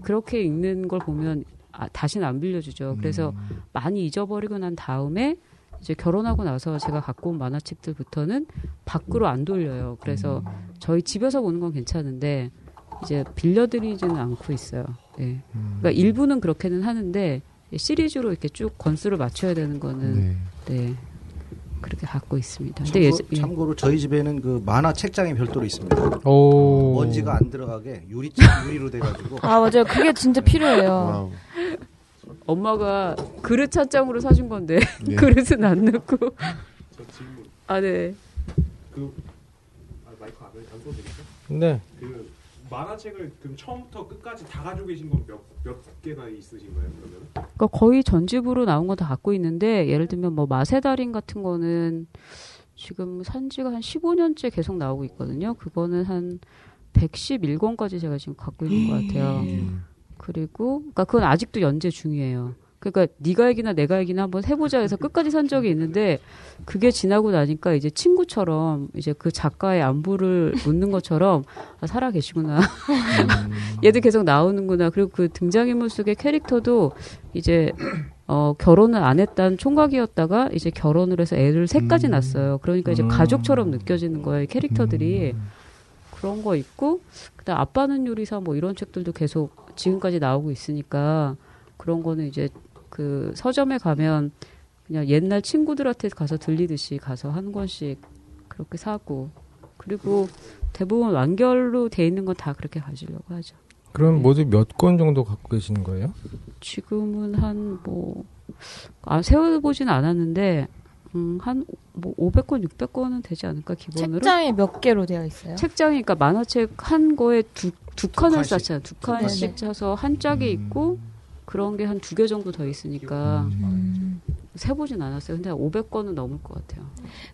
그렇게 읽는 걸 보면 아, 다시는 안 빌려주죠. 그래서 음. 많이 잊어버리고 난 다음에 이제 결혼하고 나서 제가 갖고 온 만화책들부터는 밖으로 안 돌려요. 그래서 음. 저희 집에서 보는 건 괜찮은데 이제 빌려드리지는 않고 있어요. 예. 음. 그러니까 일부는 그렇게는 하는데 시리즈로 이렇게 쭉 권수를 맞춰야 되는 거는 네. 네. 그렇게 갖고 있습니다. 근데 참고, 예전 예. 참고로 저희 집에는 그 만화 책장이 별도로 있습니다. 오. 먼지가 안 들어가게 유리 책 유리로 돼가지고 아 맞아요. 그게 진짜 필요해요. 엄마가 그릇 찬장으로 사준 건데 네. 그릇은 안 넣고 저 질문. 아 네. 그 아, 마이크 안, 안 써도 되겠죠? 네. 그 만화책을 그럼 처음부터 끝까지 다 가지고 계신 건 몇 몇 개나 있으신 거예요? 그러면? 그러니까 거의 전집으로 나온 거다 갖고 있는데 예를 들면 뭐 마세달인 같은 거는 지금 산지가 한 15년째 계속 나오고 있거든요. 그거는 한 111권까지 제가 지금 갖고 있는 것 같아요. 그리고 그러니까 그건 아직도 연재 중이에요. 그러니까 네가 얘기나 내가 얘기나 한번 해보자 해서 끝까지 산 적이 있는데 그게 지나고 나니까 이제 친구처럼 이제 그 작가의 안부를 묻는 것처럼 아, 살아 계시구나. 얘도 계속 나오는구나. 그리고 그 등장인물 속의 캐릭터도 이제 어 결혼을 안 했던 총각이었다가 이제 결혼을 해서 애를 셋까지 음. 낳았어요. 그러니까 이제 음. 가족처럼 느껴지는 거예요. 캐릭터들이 음. 그런 거 있고 그다음 아빠는 요리사 뭐 이런 책들도 계속 지금까지 나오고 있으니까 그런 거는 이제 그 서점에 가면 그냥 옛날 친구들한테 가서 들리듯이 가서 한 권씩 그렇게 사고 그리고 대부분 완결로 돼 있는 건 다 그렇게 가지려고 하죠. 그럼 모두 몇 권 정도 갖고 계시는 거예요? 지금은 한 뭐, 아, 세워보진 않았는데, 음, 한, 뭐, 500권, 600권은 되지 않을까, 기본으로? 책장이 몇 개로 되어 있어요? 책장이, 그러니까 만화책 한 거에 두, 두 칸을 칸씩. 쌓잖아요. 두 칸씩. 차서 한 짝이 있고, 그런 게 한 두 개 정도 더 있으니까, 음. 세보진 않았어요. 근데 500권은 넘을 것 같아요.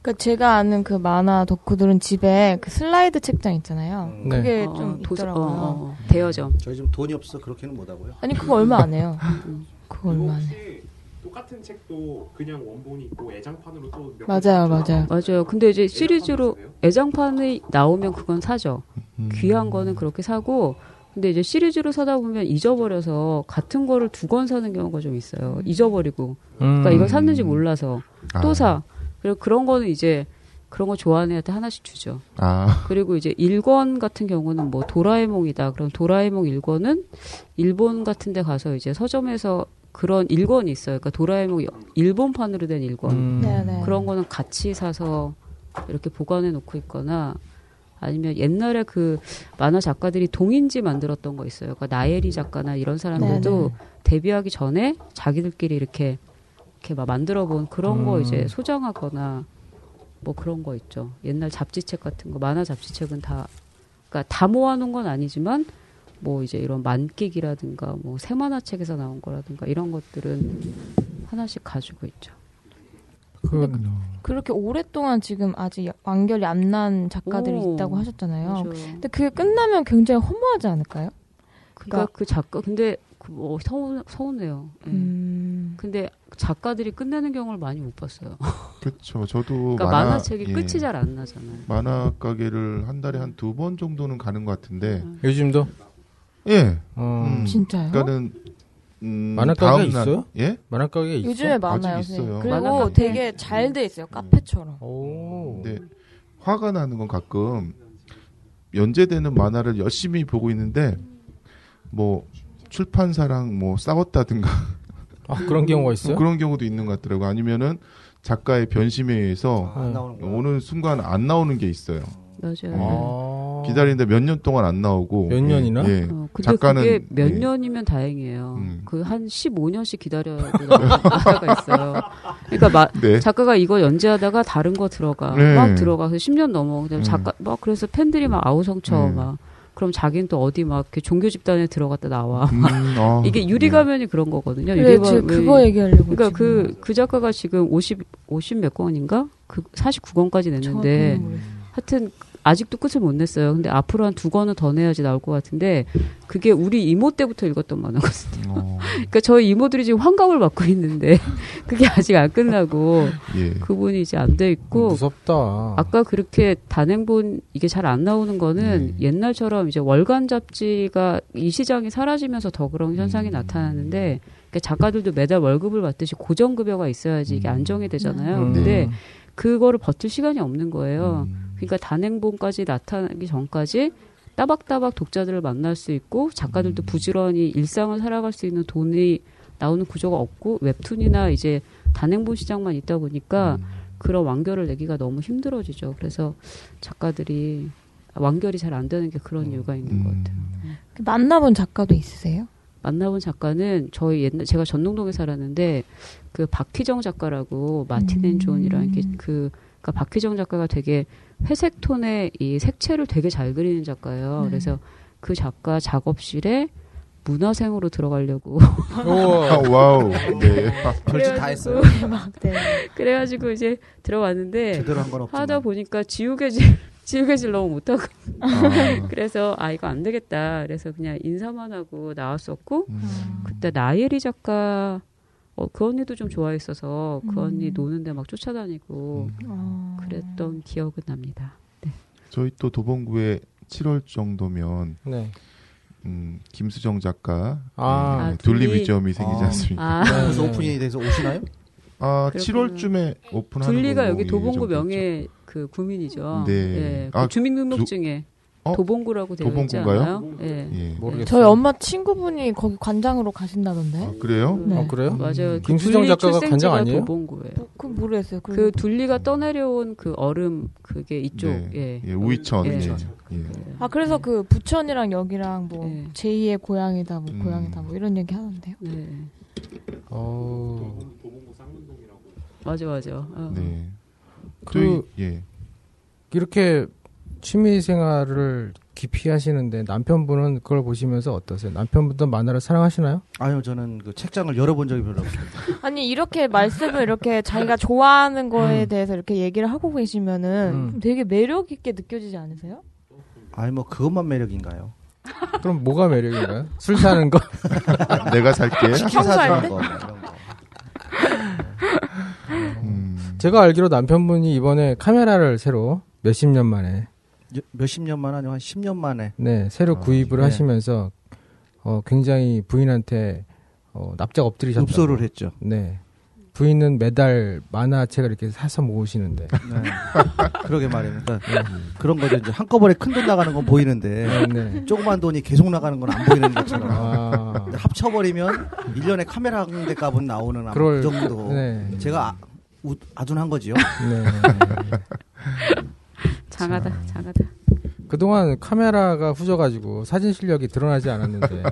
그러니까 제가 아는 그 만화 덕후들은 집에 그 슬라이드 책장 있잖아요. 음. 네. 그게 어, 좀 도서- 있더라고요. 어, 어, 대여점. 저희 지금 돈이 없어 그렇게는 못 하고요. 아니 그거 얼마 안 해요. 음. 그거 이거 얼마 안 해. 똑같은 책도 그냥 원본이 있고 애장판으로 또몇 맞아요, 맞아요. 맞아요. 근데 이제 시리즈로 애장판이 나오면 그건 사죠. 음. 귀한 거는 그렇게 사고 근데 이제 시리즈로 사다 보면 잊어버려서 같은 거를 두 권 사는 경우가 좀 있어요. 잊어버리고 그러니까 음. 이걸 샀는지 몰라서 또 아. 사. 그리고 그런 거는 이제 그런 거 좋아하는 애한테 하나씩 주죠. 아, 그리고 이제 1권 같은 경우는 뭐 도라에몽이다. 그럼 도라에몽 1권은 일본 같은 데 가서 이제 서점에서 그런 1권이 있어요. 그러니까 도라에몽 일본판으로 된 1권. 음. 네네. 그런 거는 같이 사서 이렇게 보관해 놓고 있거나 아니면 옛날에 그 만화 작가들이 동인지 만들었던 거 있어요. 그러니까 나예리 작가나 이런 사람들도 네네. 데뷔하기 전에 자기들끼리 이렇게 이렇게 막 만들어 본 그런 거 음. 이제 소장하거나 뭐 그런 거 있죠. 옛날 잡지책 같은 거 만화 잡지책은 다 그러니까 다 모아놓은 건 아니지만 뭐 이제 이런 만끽이라든가 뭐 새만화책에서 나온 거라든가 이런 것들은 하나씩 가지고 있죠. 그, 그렇게 오랫동안 지금 아직 완결이 안 난 작가들이 오. 있다고 하셨잖아요. 맞아요. 근데 그게 끝나면 굉장히 허무하지 않을까요? 그러니까 그 작가 근데 그뭐 서운 서운해요. 예. 음. 근데 작가들이 끝내는 경우를 많이 못 봤어요. 그렇죠. 저도 그러니까 만화, 만화, 책이 예. 끝이 잘 안 나잖아요. 만화 가게를 한 달에 한 두 번 정도는 가는 것 같은데, 요즘도 예. 어, 음. 진짜요? 그러니까는 음, 만화 날- 있어요? 예? 만화 가게 있어? 요즘에 많아요. 아직. 있어요. 그리고? 되게 잘 돼 있어요. 카페처럼. 오. 근데 화가 나는 건 가끔 연재되는 만화를 열심히 보고 있는데 뭐 출판사랑 뭐 싸웠다든가 아 그런 경우가 있어요? 뭐 그런 경우도 있는 것 같더라고. 아니면은 작가의 변심에 의해서 거. 어느 순간 안 나오는 게 있어요. 맞아요. 아. 기다리는데 몇 년 동안 안 나오고 몇 년이나? 예. 어, 근데 작가는 그게 몇 예. 년이면 다행이에요. 음. 그한 15년씩 기다려야 되는 작가가 있어요. 그러니까 마, 네. 작가가 이거 연재하다가 다른 거 들어가 네. 막 들어가서 10년 넘어. 그다음 음. 작가 막 그래서 팬들이 막 아우성쳐 음. 막 그럼 자기는 또 어디 막 이렇게 종교 집단에 들어갔다 나와. 음, 아, 이게 유리가면이 그런 거거든요. 그래, 유리가면이- 지금 그거 얘기하려고. 그러니까. 그, 그 작가가 지금 50, 50 몇 권인가? 그 49권까지 냈는데. 하여튼, 아직도 끝을 못 냈어요. 근데 앞으로 한 두 권은 더 내야지 나올 것 같은데, 그게 우리 이모 때부터 읽었던 만화거든요. 어, 그러니까 저희 이모들이 지금 환갑을 맞고 있는데, 그게 아직 안 끝나고, 예. 그분이 이제 안 돼 있고, 무섭다. 아까 그렇게 단행본 이게 잘 안 나오는 거는 네. 옛날처럼 이제 월간 잡지가 이 시장이 사라지면서 더 그런 현상이 음. 나타나는데 그러니까 작가들도 매달 월급을 받듯이 고정급여가 있어야지 이게 음. 안정이 되잖아요. 음. 근데 그거를 버틸 시간이 없는 거예요. 음. 그러니까 단행본까지 나타나기 전까지 따박따박 독자들을 만날 수 있고 작가들도 음. 부지런히 일상을 살아갈 수 있는 돈이 나오는 구조가 없고 웹툰이나 이제 단행본 시장만 있다 보니까 음. 그런 완결을 내기가 너무 힘들어지죠. 그래서 작가들이 완결이 잘 안 되는 게 그런 이유가 있는 것 같아요. 그 만나본 작가도 있으세요? 만나본 작가는 저희 옛날 제가 전농동에 살았는데 그 박희정 작가라고 마틴 앤 존이라는 게그 그러니까 박희정 작가가 되게 회색 톤의 이 색채를 되게 잘 그리는 작가예요. 네. 그래서 그 작가 작업실에 문하생으로 들어가려고. wow. 네. 별짓 다 했어요. 막 네. 그래가지고 이제 들어왔는데 제대로 한 건 없지만. 하다 보니까 지우개질 지우개질 너무 못하고 아, 그래서 아 이거 안 되겠다. 그래서 그냥 인사만 하고 나왔었고 음. 그때 나예리 작가 어, 그 언니도 좀 좋아했어서 그 음. 언니 노는데 막 쫓아다니고 음. 어. 그랬던 기억은 납니다. 저희 또 도봉구에 7월 정도면 네. 음, 김수정 작가 아. 음, 아, 둘리. 뮤지엄이 생기지 아. 않습니까? 아 네, 그래서 네. 오픈이 돼서 오시나요? 아, 그렇구나. 7월쯤에 오픈하는 둘리가 여기 도봉구. 명예 그 구민이죠. 네. 예, 그 아, 주민등록증에 어? 도봉구라고 되어 도봉구인가요? 예. 예. 모르겠어요. 저희 엄마 친구분이 거기 관장으로 가신다던데. 아, 그래요? 네. 어, 그래요? 맞아요. 그 김수정 작가가 관장 아니에요? 도봉구예요. 뭐, 그 모르겠어요. 그 둘리가 떠내려온 그 얼음 그게 이쪽 네. 예. 예, 우이천. 예. 예. 예. 아 그래서 그 부천이랑 여기랑 뭐 네. 제2의 고향이다 뭐 음. 고향이다 뭐 이런 얘기 하는데요. 네. 어, 도봉, 도봉구 쌍문동이라고. 맞아 맞아. 어. 네. 그 예. 이렇게 취미 생활을 깊이 하시는데 남편분은 그걸 보시면서 어떠세요? 남편분도 만화를 사랑하시나요? 아니요, 저는 그 책장을 열어본 적이 별로 없습니다. 아니 이렇게 말씀을 이렇게 자기가 좋아하는 거에 음. 대해서 이렇게 얘기를 하고 계시면은 음. 좀 되게 매력 있게 느껴지지 않으세요? 아니 뭐 그것만 매력인가요? 그럼 뭐가 매력인가요? 술 사는 거? 내가 살게. 거뭐 거. 음. 제가 알기로 남편분이 이번에 카메라를 새로 몇십 년 만에 여- 몇십 년만 아니고 한 10년 만에 네 새로 아, 구입을 네. 하시면서 어, 굉장히 부인한테 어, 납작 엎드리셨다고. 읍소를 했죠. 네. 부인은 매달 만화책을 이렇게 사서 모으시는데. 네. 그러게 말입니다. 그런 거죠. 이제 한꺼번에 큰 돈 나가는 건 보이는데 네, 네. 조그만 돈이 계속 나가는 건 안 보이는 것처럼. 아, 합쳐버리면 1년에 카메라 한 대 값은 나오는 그럴- 그 정도. 네. 제가 아, 우, 아둔한 거지요. 네. 장하다 장하다. 그동안 카메라가 후져가지고 사진 실력이 드러나지 않았는데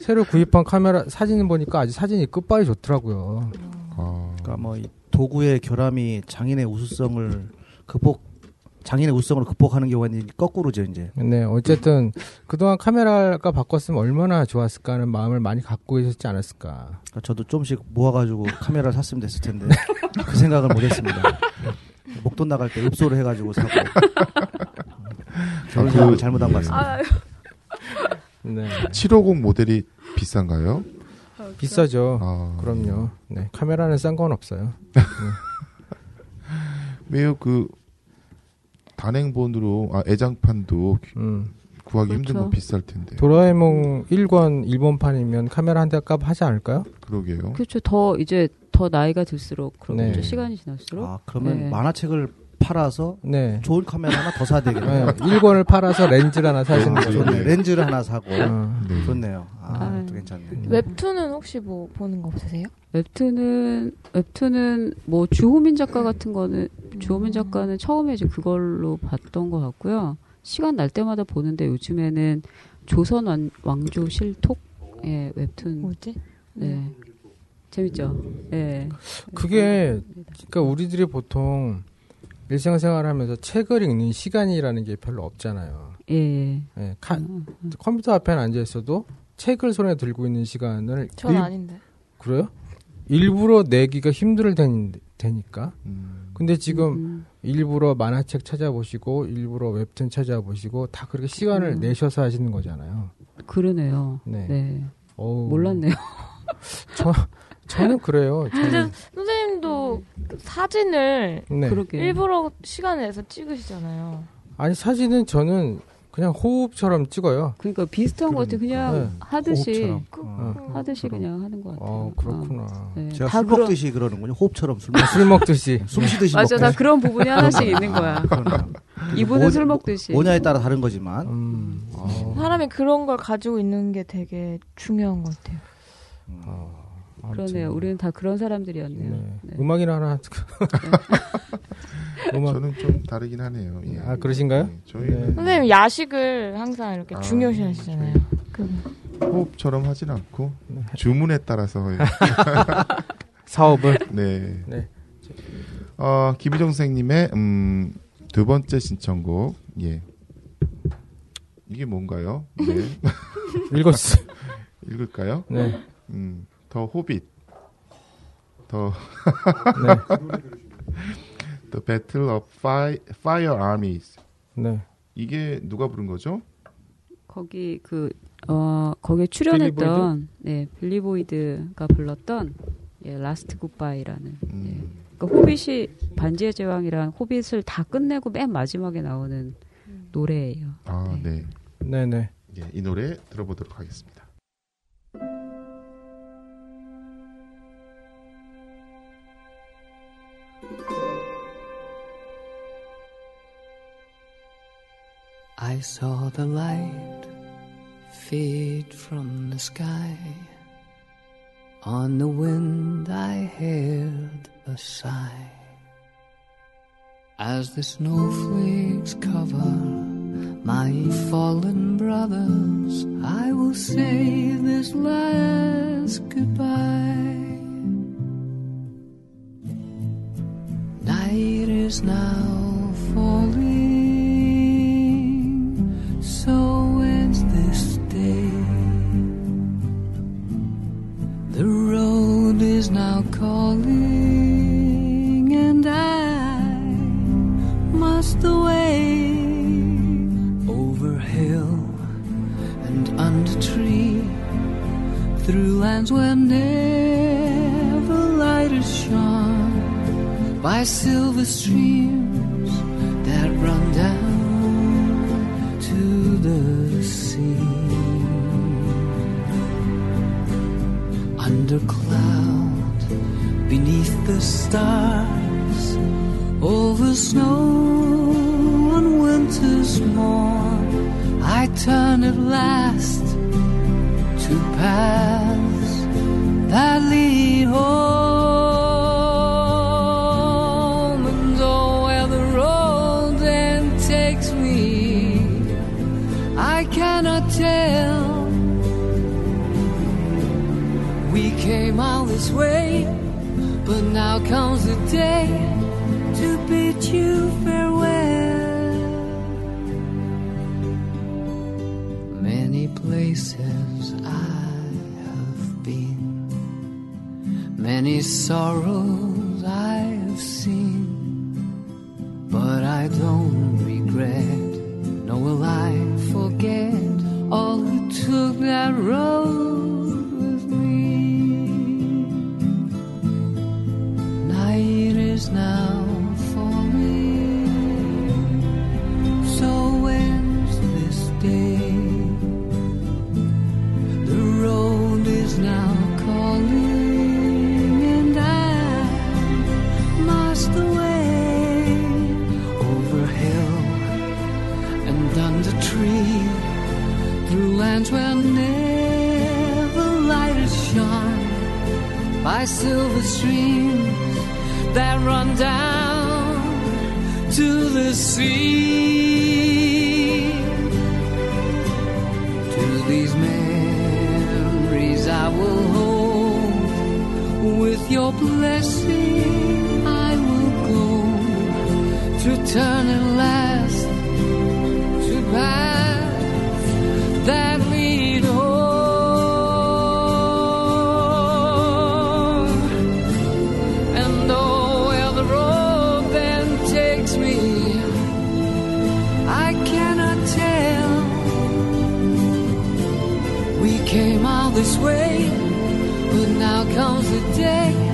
새로 구입한 카메라 사진을 보니까 아주 사진이 끝발이 좋더라고요. 아. 그러니까 뭐이 도구의 결함이 장인의 우수성을 극복 장인의 우수성을 극복하는 경우가 이제 거꾸로죠 이제. 네, 어쨌든 그동안 카메라가 바꿨으면 얼마나 좋았을까 하는 마음을 많이 갖고 계셨지 않았을까. 그러니까 저도 조금씩 모아가지고 카메라를 샀으면 됐을 텐데 그 생각을 못했습니다. 목돈 나갈 때 읍소를 해가지고 사고 결혼 생각을 잘못한 것 같습니다. 아, 네, 750 모델이 비싼가요? 비싸죠. 아. 그럼요. 네, 카메라는 싼 건 없어요. 매우 그 단행본으로 아 애장판도 음, 구하기 힘든 그렇죠. 건 비쌀 텐데. 도라에몽 1권 일본판이면 카메라 한 대 값 하지 않을까요? 그러게요. 그렇죠. 더 이제 더 나이가 들수록 그러겠죠. 네. 시간이 지날수록. 아 그러면 네. 만화책을 팔아서 네. 좋은 카메라 하나 더 사야 네, 되겠네요. 1권을 팔아서 렌즈를 하나 사시는 렌즈. 거죠. 좋네. 렌즈를 하나 사고 어, 네. 좋네요. 아, 아. 또 괜찮네. 웹툰은 혹시 뭐 보는 거 없으세요? 웹툰은 웹툰은 뭐 주호민 작가 같은 거는 주호민 작가는 처음에 이제 그걸로 봤던 것 같고요. 시간 날 때마다 보는데 요즘에는 조선 왕, 왕조 실톡 예 웹툰 뭐지? 네 재밌죠. 예 그게 그러니까 우리들이 보통 일상생활하면서 책을 읽는 시간이라는 게 별로 없잖아요. 예, 예. 네, 카- 음, 컴퓨터 앞에 앉아 있어도 책을 손에 들고 있는 시간을 전 일- 아닌데. 그래요? 일부러 내기가 힘들 테- 테니까. 음. 근데 지금 음, 일부러 만화책 찾아보시고 일부러 웹툰 찾아보시고 다 그렇게 시간을 음. 내셔서 하시는 거잖아요. 그러네요. 네. 네, 어우, 몰랐네요. 저 저는 그래요. 근데 저는 선생님도 사진을 네. 그러게. 일부러 시간 내서 찍으시잖아요. 아니 사진은 저는 그냥 호흡처럼 찍어요. 그러니까 비슷한 것 같아요. 그냥 네. 하듯이 호흡처럼. 그, 어. 그- 하듯이 그냥 하는 것 같아요. 어 그렇구나. 어, 네. 제가 다 술 그런- 먹듯이 그러는군요. 호흡처럼 술 먹. 술 먹듯이. 숨 쉬듯이 맞아, 먹고. 다 그런 부분이 하나씩 있는 거야. 이분은 뭐- 술 먹듯이. 뭐냐에 따라 다른 거지만 음. 어, 사람이 그런 걸 가지고 있는 게 되게 중요한 것 같아요. 어, 그러네요. 우리는 다 그런 사람들이었네요. 네. 네. 음악이나 하나. 음악. 저는 좀 다르긴 하네요. 예. 아 그러신가요? 네, 저희는 선생님 야식을 항상 이렇게 아, 중요시하시잖아요. 그 호흡처럼 하진 않고 네. 주문에 따라서 사업을. 네. 네. 어, 김희정 선생님의 음, 두 번째 신청곡 예. 이게 뭔가요? 네. 읽었어. 읽을까요? 네. 음, 더 호빗. 더 네. The Battle of Fire, Fire Armies. 네. 이게 누가 부른 거죠? 거기 그, 어, 거기에 출연했던, 네, 빌리보이드가 불렀던, 예, Last Goodbye라는. 예. 음, 그러니까 호빗이, 반지의 제왕이란 호빗을 다 끝내고 맨 마지막에 나오는 노래예요. 아, 네. 네네. 예, 이 노래 들어보도록 하겠습니다. I saw the light fade from the sky. On the wind I heard a sigh. As the snowflakes cover my fallen brothers, I will say this last goodbye. Is now falling, so ends this day. The road is now calling, and I must away over hill and under tree, through lands where by silver streams that run down to the sea. Under cloud, beneath the stars, over snow day to bid you farewell. Many places I have been, many sorrows silver streams that run down to the sea. To these memories I will hold. With your blessing, I will go to turn at last this way, but now comes the day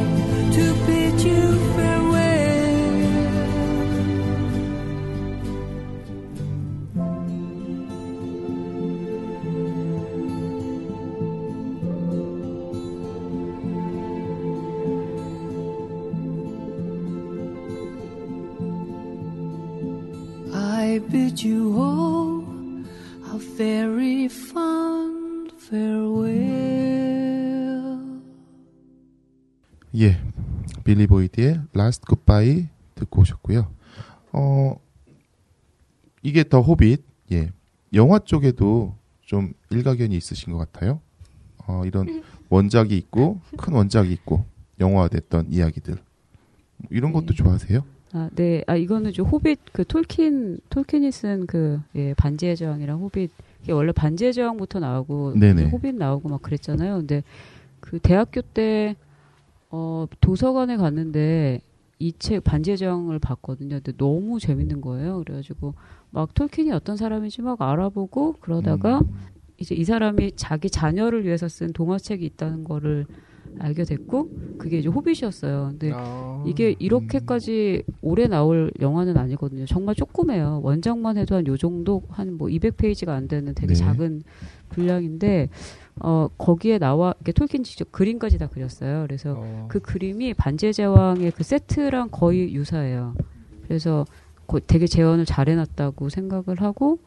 어, 이게 더 호빗, 예, 영화 쪽에도 좀 일가견이 있으신 것 같아요. 어, 이런 원작이 있고 큰 원작이 있고 영화화됐던 이야기들 이런 것도 네. 좋아하세요? 아, 네. 아, 이거는 좀 호빗, 그 톨킨, 톨킨이 쓴 그, 예, 반지의 제왕이랑 호빗. 이게 원래 반지의 제왕부터 나오고, 호빗 나오고 막 그랬잖아요. 근데 그 대학교 때, 어, 도서관에 갔는데 이 책 반지의 제왕을 봤거든요. 근데 너무 재밌는 거예요. 그래가지고 막 톨킨이 어떤 사람인지 막 알아보고 그러다가 음. 이제 이 사람이 자기 자녀를 위해서 쓴 동화책이 있다는 거를 알게 됐고, 그게 이제 호빗이었어요. 근데 아, 이게 이렇게까지 오래 나올 영화는 아니거든요. 정말 조그매요. 원작만 해도 한 요 정도 한 뭐 200페이지가 안 되는 되게 네. 작은 분량인데 어 거기에 나와 이게 톨킨 직접 그림까지 다 그렸어요. 그래서 어, 그 그림이 반지의 제왕의 그 세트랑 거의 유사해요. 그래서 거- 되게 재현을 잘 해놨다고 생각을 하고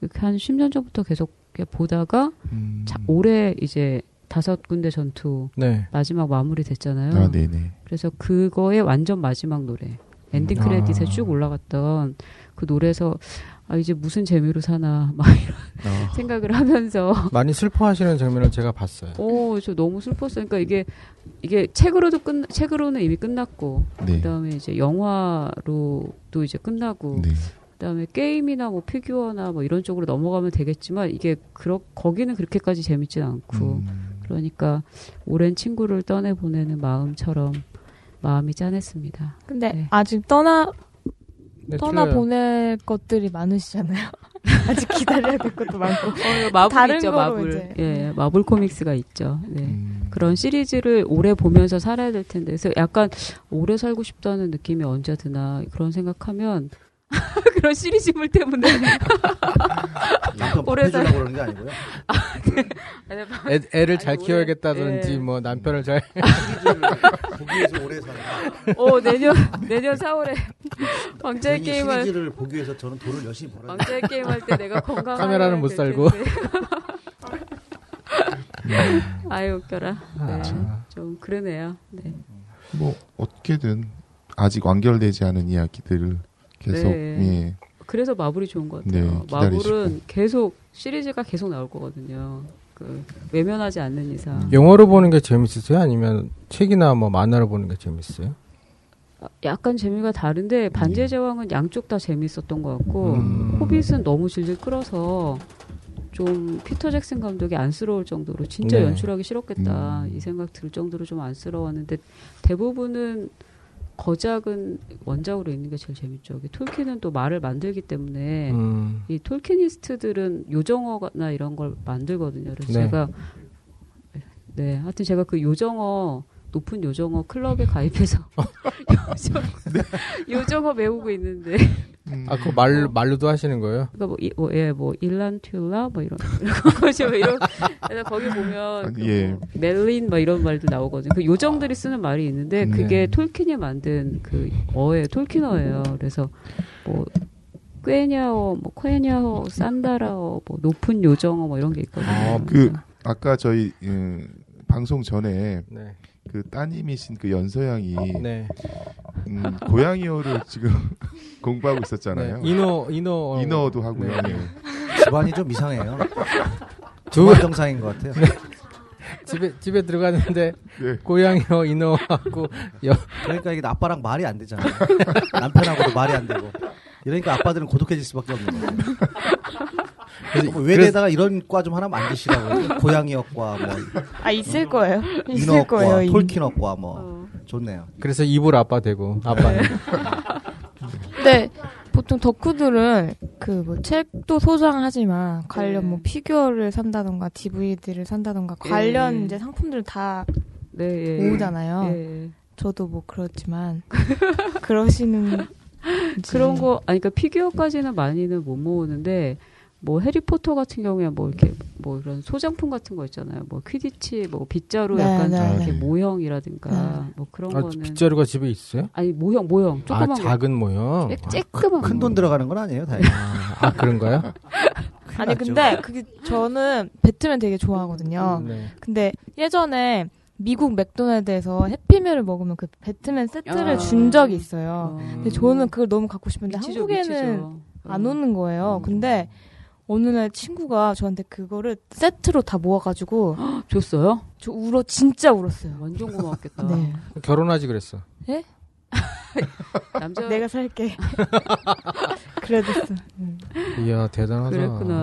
이렇게 한 10년 전부터 계속 보다가 음. 자, 올해 이제 다섯 군데 전투 네. 마지막 마무리 됐잖아요. 아, 네네. 그래서 그거의 완전 마지막 노래 엔딩 아. 크레딧에 쭉 올라갔던 그 노래에서 아 이제 무슨 재미로 사나 막 이런 아, 생각을 하면서 많이 슬퍼하시는 장면을 제가 봤어요. 오 저 너무 슬펐어요. 그러니까 이게 이게 책으로도 끝 책으로는 이미 끝났고 네. 그다음에 이제 영화로도 이제 끝나고 네. 그다음에 게임이나 뭐 피규어나 뭐 이런 쪽으로 넘어가면 되겠지만 이게 그렇 거기는 그렇게까지 재밌진 않고 음. 그러니까 오랜 친구를 떠내 보내는 마음처럼 마음이 짠했습니다. 근데 네. 아직 떠나 네, 떠나 틀려요. 보낼 것들이 많으시잖아요. 아직 기다려야 될 것도 많고. 어, 마블 다른 있죠, 마블. 이제. 예, 마블 코믹스가 있죠. 네. 음. 그런 시리즈를 오래 보면서 살아야 될 텐데, 그래서 약간 오래 살고 싶다는 느낌이 언제 드나 그런 생각하면 그런 시리즈물 때문에 남편 밥 오래 해주려고 그러는 게 아니고요. 애, 애를 아니, 잘 올해- 키워야겠다든지 예. 뭐 남편을 잘 시리즈를 보기 위해서 오래 사는 어 내년 내년 4월에 왕자의 게임을 시리즈를 보기 위해서 저는 돈을 열심히 벌어요. 왕자의 게임 할 때 내가 건강 카메라는 못 살고. 아유 웃겨라. 네, 아. 좀 그러네요. 네. 뭐 어떻게든 아직 완결되지 않은 이야기들을 계속 네. 예. 그래서 마블이 좋은 것 같아요. 네. 마블은 계속 시리즈가 계속 나올 거거든요. 그 외면하지 않는 이상. 영화로 보는 게 재밌으세요? 아니면 책이나 뭐 만화로 보는 게 재밌어요? 아, 약간 재미가 다른데 반지의 제왕은 양쪽 다 재밌었던 것 같고 음. 호빗은 너무 질질 끌어서 좀 피터 잭슨 감독이 안쓰러울 정도로 진짜 네. 연출하기 싫었겠다 음. 이 생각 들 정도로 좀 안쓰러웠는데 대부분은 거작은 원작으로 읽는 게 제일 재밌죠. 톨킨은 또 말을 만들기 때문에 음. 이 톨키니스트들은 요정어나 이런 걸 만들거든요. 그래서 네. 제가 네, 하여튼 제가 그 요정어 높은 요정어 클럽에 가입해서 요정, 요정어 배우고 있는데 음. 아, 그거 말, 말로도 하시는 거예요? 그러니까 뭐, 이, 뭐, 예, 뭐 일란튠라 뭐 이런 이런 거죠. 뭐 이런 거기 보면 그 예. 뭐 멜린 뭐 이런 말도 나오거든요. 그 요정들이 쓰는 말이 있는데 네. 그게 톨킨이 만든 그 어예요. 톨킨어예요. 그래서 뭐 꾀냐어, 뭐 퀘냐어, 산다라어, 뭐 높은 요정어 뭐 이런 게 있거든요. 아, 그 아까 저희 음, 방송 전에 네. 그 따님이신 그 연서양이 네. 음, 고양이어를 지금 공부하고 있었잖아요. 네. 인어, 인어. 인어도 하고요. 네. 예. 집안이 좀 이상해요. 두, 정상인 것 같아요. 집에, 집에 들어갔는데, 네. 고양이어, 인어하고, 그러니까 이게 아빠랑 말이 안 되잖아요. 남편하고도 말이 안 되고. 이러니까 아빠들은 고독해질 수밖에 없는 거예요. 뭐 외대에다가 이런 과 좀 하나 만드시라고. 고양이어과, 뭐, 아 있을 거예요. 있을 거예요. 톨킨어과, 뭐, 어. 좋네요. 그래서 이불 아빠 되고, 아빠는. 근데 보통 덕후들은 그 뭐 책도 소장하지만 관련 네. 뭐 피규어를 산다던가 DVD를 산다던가 관련 예. 이제 상품들을 다 네, 예. 모으잖아요. 예. 저도 뭐 그렇지만 그러시는 그런 거, 아니, 그러니까 피규어까지는 많이는 못 모으는데, 뭐 해리포터 같은 경우에 뭐 이렇게 뭐 이런 소장품 같은 거 있잖아요. 뭐 퀴디치, 뭐 빗자루 네, 약간 네, 좀 이렇게 네. 모형이라든가 네. 뭐 그런 아, 거는 빗자루가 집에 있어요? 아니 모형 모형 아, 조그만 거 작은 모형? 쬐- 쬐끄만 큰돈 거. 들어가는 건 아니에요, 다행히. 아, 아, 그런가요? 아니 근데 그게 저는 배트맨 되게 좋아하거든요. 네. 근데 예전에 미국 맥도날드에서 해피밀을 먹으면 그 배트맨 세트를 아. 준 적이 있어요. 어. 근데 저는 그걸 너무 갖고 싶은데 미치죠, 한국에는 미치죠. 안 어. 오는 거예요. 음. 근데 어느 날 친구가 저한테 그거를 세트로 다 모아가지고 줬어요? 저 울어 진짜 울었어요. 완전 고마웠겠다. 네, 결혼하지 그랬어. 남자 내가 살게. 그래줬어. 음. 이야, 대단하다. 그랬구나.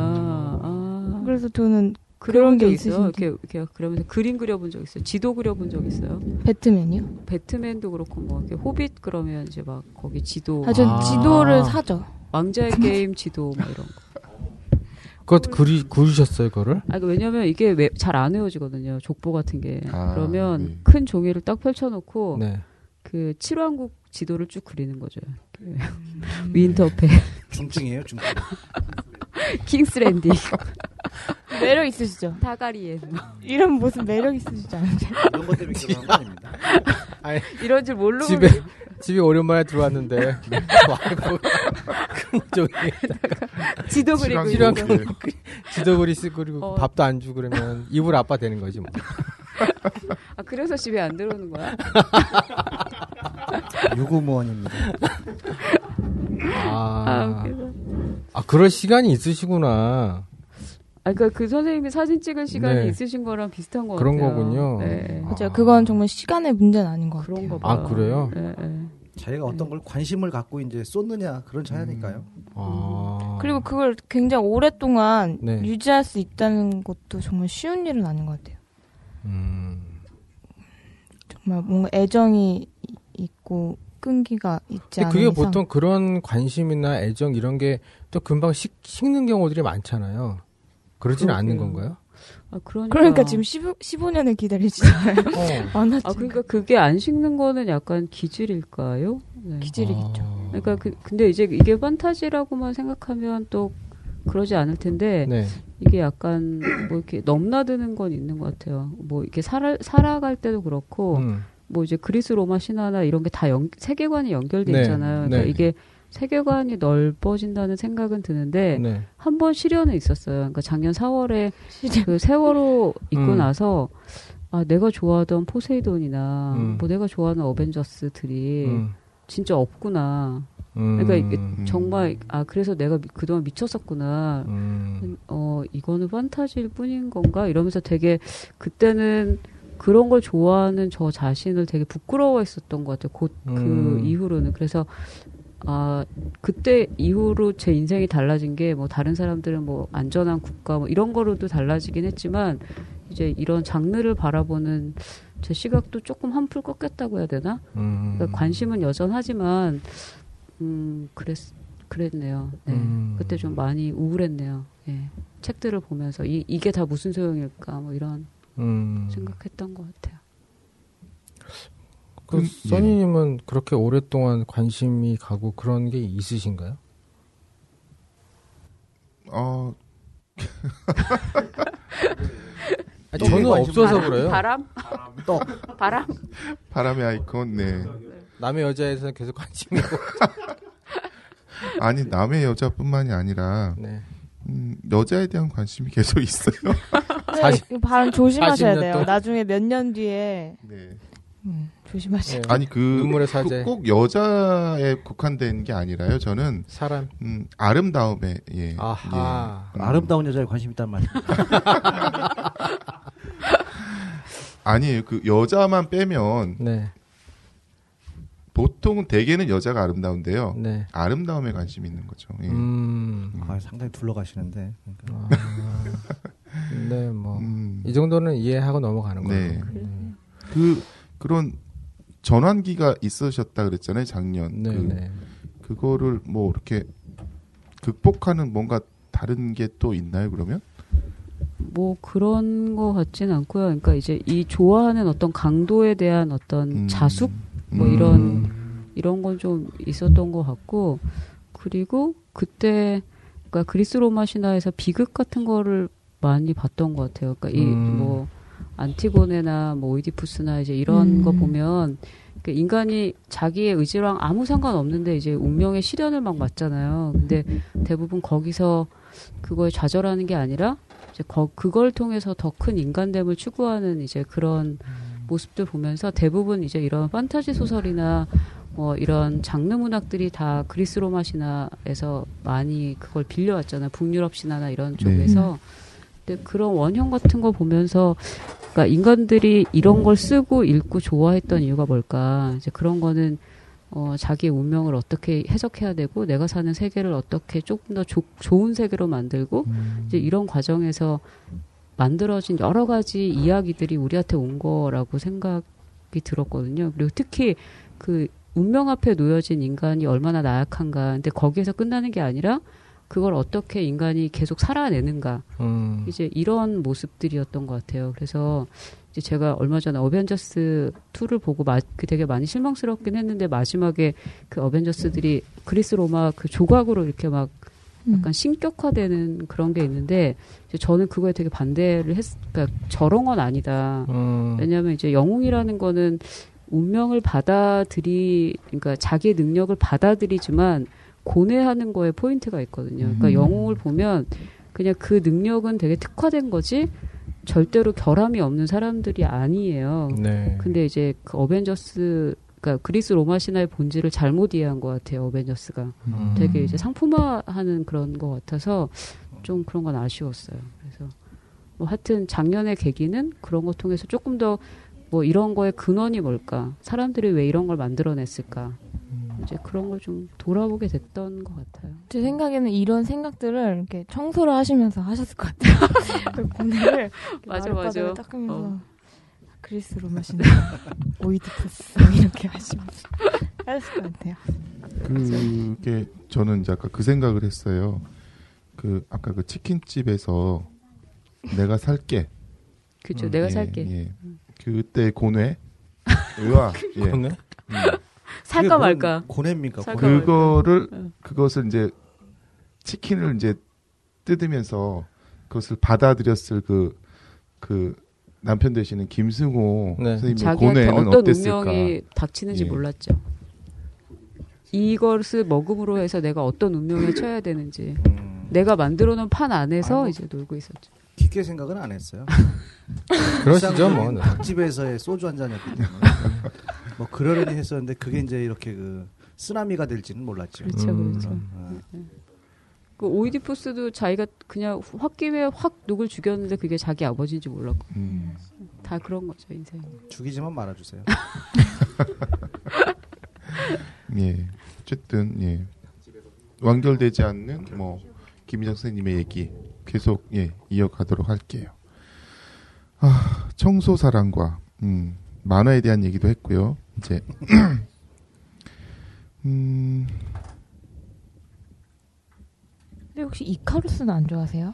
아. 그래서 저는 그런 게 있어요. 있으신지. 이렇게, 이렇게 그러면서 그림 그려본 적 있어요. 지도 그려본 적 있어요. 배트맨이요? 배트맨도 그렇고 뭐 이렇게 호빗 그러면 이제 막 거기 지도 아, 전 아. 지도를 사죠. 왕좌의 게임 지도 막 이런 거. 그것 그리, 그리셨어요, 그거를? 아, 그 왜냐면 이게 잘 안 외워지거든요. 족보 같은 게. 아, 그러면 네. 큰 종이를 딱 펼쳐 놓고 네. 그 칠왕국 지도를 쭉 그리는 거죠. 그 음. 윈터페, 중증이에요, 중증. 킹스랜딩, 매력 있으시죠? 뭐 이런 모습 매력 있으시지 않으세요? 이런 것 때문에 결혼한 거 아닙니다. 이런 줄 모르고 집에, 집에 오랜만에 들어왔는데 지도 그리고. 지도 그리 쓰고 그리고 어. 밥도 안 주고 그러면 이불 아빠 되는 거지 뭐. 아 그래서 집에 안 들어오는 거야? 유구무원입니다. 아, 아. 아 그럴 시간이 있으시구나. 아, 그러니까 그 선생님이 사진 찍을 시간이 네. 있으신 거랑 비슷한 것 그런 같아요. 거군요. 네. 맞아요. 그건 정말 시간의 문제는 아닌 것 같아요. 그런가 봐요. 아, 그래요? 네, 네. 자기가 어떤 걸 관심을 갖고 이제 쏟느냐 그런 차이니까요. 아. 그리고 그걸 굉장히 오랫동안 네. 유지할 수 있다는 것도 정말 쉬운 일은 아닌 것 같아요. 음. 정말 뭔가 애정이 이- 있고 끈기가 있지 근데 않은 그게 이상 보통 그런 관심이나 애정 이런 게 또 금방 식, 식는 경우들이 많잖아요. 그러지는 않는 그러게요. 건가요? 아, 그러니까. 그러니까 지금 15, 15년을 기다리시잖아요. 어. 많았지. 아, 그러니까 그게 안 식는 거는 약간 기질일까요? 네. 기질이겠죠. 아. 그러니까 그, 근데 이제 이게 판타지라고만 생각하면 또 그러지 않을 텐데 네. 이게 약간 뭐 이렇게 넘나드는 건 있는 것 같아요. 뭐 이렇게 살아 살아갈 때도 그렇고 음. 뭐 이제 그리스 로마 신화나 이런 게 다 세계관이 연결돼 네, 있잖아요. 그러니까 네. 이게 세계관이 넓어진다는 생각은 드는데 네. 한번 시련은 있었어요. 그러니까 작년 4월에 시련. 그 세월호 있고 음. 나서 아 내가 좋아하던 포세이돈이나 음. 뭐 내가 좋아하는 어벤져스들이 음. 진짜 없구나. 음. 그러니까 이게 음. 정말 아 그래서 내가 미- 그동안 미쳤었구나. 음. 어 이거는 판타지일 뿐인 건가 이러면서 되게 그때는 그런 걸 좋아하는 저 자신을 되게 부끄러워했었던 것 같아요. 곧그 음. 이후로는 그래서 아 그때 이후로 제 인생이 달라진 게 뭐 다른 사람들은 뭐 안전한 국가 뭐 이런 거로도 달라지긴 했지만 이제 이런 장르를 바라보는 제 시각도 조금 한풀 꺾였다고 해야 되나? 음. 그러니까 관심은 여전하지만 음 그랬 그랬네요. 네. 음. 그때 좀 많이 우울했네요. 예. 책들을 보면서 이, 이게 다 무슨 소용일까 뭐 이런 음. 생각했던 것 같아요. 그 그, 써니님은 그렇게 오랫동안 관심이 가고 그런 게 있으신가요? 어, 아, 또 저는 없어서 바람? 그래요. 바람? 또 바람? 바람의 아이콘, 네. 남의 여자에서는 계속 관심이. 아니, 남의 여자뿐만이 아니라, 네. 음, 여자에 대한 관심이 계속 있어요. 사실- 이거 발음 조심하셔야 40년 돼요. 나중에 몇 년 뒤에 네. 음, 조심하셔야 네. 아니, 그, 눈물의 그 사제. 꼭 여자에 국한된 게 아니라요. 저는, 사람. 음, 아름다움에, 예. 아하. 예. 음, 아름다운 여자에 관심 있단 말이에요. 아니에요. 그 여자만 빼면, 네. 보통은 대개는 여자가 아름다운데요. 네. 아름다움에 관심이 있는 거죠. 예. 음. 아, 상당히 둘러가시는데. 그러니까. 아, 네, 뭐. 음. 이 정도는 이해하고 넘어가는 거예요. 네. 그 그런 전환기가 있으셨다 그랬잖아요 작년. 네, 그, 네. 그거를 뭐 이렇게 극복하는 뭔가 다른 게 또 있나요 그러면? 뭐 그런 거 같진 않고요. 그러니까 이제 이 좋아하는 어떤 강도에 대한 어떤 음. 자숙 뭐 음. 이런 이런 건 좀 있었던 것 같고 그리고 그때 그러니까 그리스 로마 신화에서 비극 같은 거를 많이 봤던 것 같아요. 그러니까 이 음. 뭐 안티고네나 뭐 오이디푸스나 이제 이런 음. 거 보면 그 인간이 자기의 의지랑 아무 상관 없는데 이제 운명의 시련을 막 맞잖아요. 근데 대부분 거기서 그거에 좌절하는 게 아니라 이제 거, 그걸 통해서 더 큰 인간됨을 추구하는 이제 그런 모습들 보면서 대부분 이제 이런 판타지 소설이나 뭐 이런 장르 문학들이 다 그리스 로마 신화에서 많이 그걸 빌려왔잖아요. 북유럽 신화나 이런 쪽에서. 근데 그런 원형 같은 거 보면서 그러니까 인간들이 이런 걸 쓰고 읽고 좋아했던 이유가 뭘까? 이제 그런 거는 어, 자기의 운명을 어떻게 해석해야 되고 내가 사는 세계를 어떻게 조금 더 조- 좋은 세계로 만들고 이제 이런 과정에서 만들어진 여러 가지 이야기들이 우리한테 온 거라고 생각이 들었거든요. 그리고 특히 그 운명 앞에 놓여진 인간이 얼마나 나약한가. 근데 거기에서 끝나는 게 아니라 그걸 어떻게 인간이 계속 살아내는가. 음. 이제 이런 모습들이었던 것 같아요. 그래서 이제 제가 얼마 전에 어벤져스 2를 보고 마, 그 되게 많이 실망스럽긴 했는데 마지막에 그 어벤져스들이 그리스 로마 그 조각으로 이렇게 막 음. 약간 신격화되는 그런 게 있는데 이제 저는 그거에 되게 반대를 했, 그러니까 저런 건 아니다. 음. 왜냐하면 이제 영웅이라는 거는 운명을 받아들이 그러니까 자기의 능력을 받아들이지만 고뇌하는 거에 포인트가 있거든요. 그러니까 음. 영웅을 보면 그냥 그 능력은 되게 특화된 거지 절대로 결함이 없는 사람들이 아니에요. 네. 근데 이제 그 어벤져스 그러니까 그리스 로마 신화의 본질을 잘못 이해한 것 같아요. 어벤져스가 음. 되게 이제 상품화하는 그런 것 같아서 좀 그런 건 아쉬웠어요. 그래서 뭐 하여튼 작년의 계기는 그런 거 통해서 조금 더 뭐 이런 거의 근원이 뭘까? 사람들이 왜 이런 걸 만들어냈을까? 이제 그런 걸 좀 돌아보게 됐던 것 같아요. 제 생각에는 이런 생각들을 이렇게 청소를 하시면서 하셨을 것 같아요. 고뇌를 맞아, 아랫바닥을 맞아. 닦으면서 어. 그리스 로마 신화 오이디푸스 이렇게 하시면서 하셨을 것 같아요. 그게 저는 이제 아까 그 생각을 했어요. 그 아까 그 치킨집에서 내가 살게. 그죠? 음, 내가 예, 살게. 예. 그때 고뇌. 의와 예. 그렇네. 음. 살까 말까? 고뇌입니까? 살까 고뇌. 말까? 그거를 응. 그것을 이제 치킨을 이제 뜯으면서 그것을 받아들였을 그그 남편 되시는 김승호 네. 선생님의 고뇌는 어떤 어땠을까? 운명이 닥치는지 예. 몰랐죠. 이것을 먹음으로 해서 내가 어떤 운명에 처해야 되는지 음, 내가 만들어 놓은 판 안에서 아, 뭐. 이제 놀고 있었죠. 깊게 생각은 안 했어요. 그러시죠, 뭐. 네. 닭집에서의 소주 한 잔이었기 때문에 뭐 그러려니 했었는데 그게 이제 이렇게 그 쓰나미가 될지는 몰랐죠. 그렇죠, 음. 그렇죠. 어, 그 오이디푸스도 자기가 그냥 홧김에 확 누굴 죽였는데 그게 자기 아버지인지 몰랐고 음. 다 그런 거죠 인생. 죽이지만 말아주세요. 예. 어쨌든 예. 완결되지 않는 뭐 김희정 선생님의 얘기 계속 예 이어가도록 할게요. 아 청소 사랑과 음, 만화에 대한 얘기도 했고요. 이제 음 근데 혹시 이카루스는 안 좋아하세요?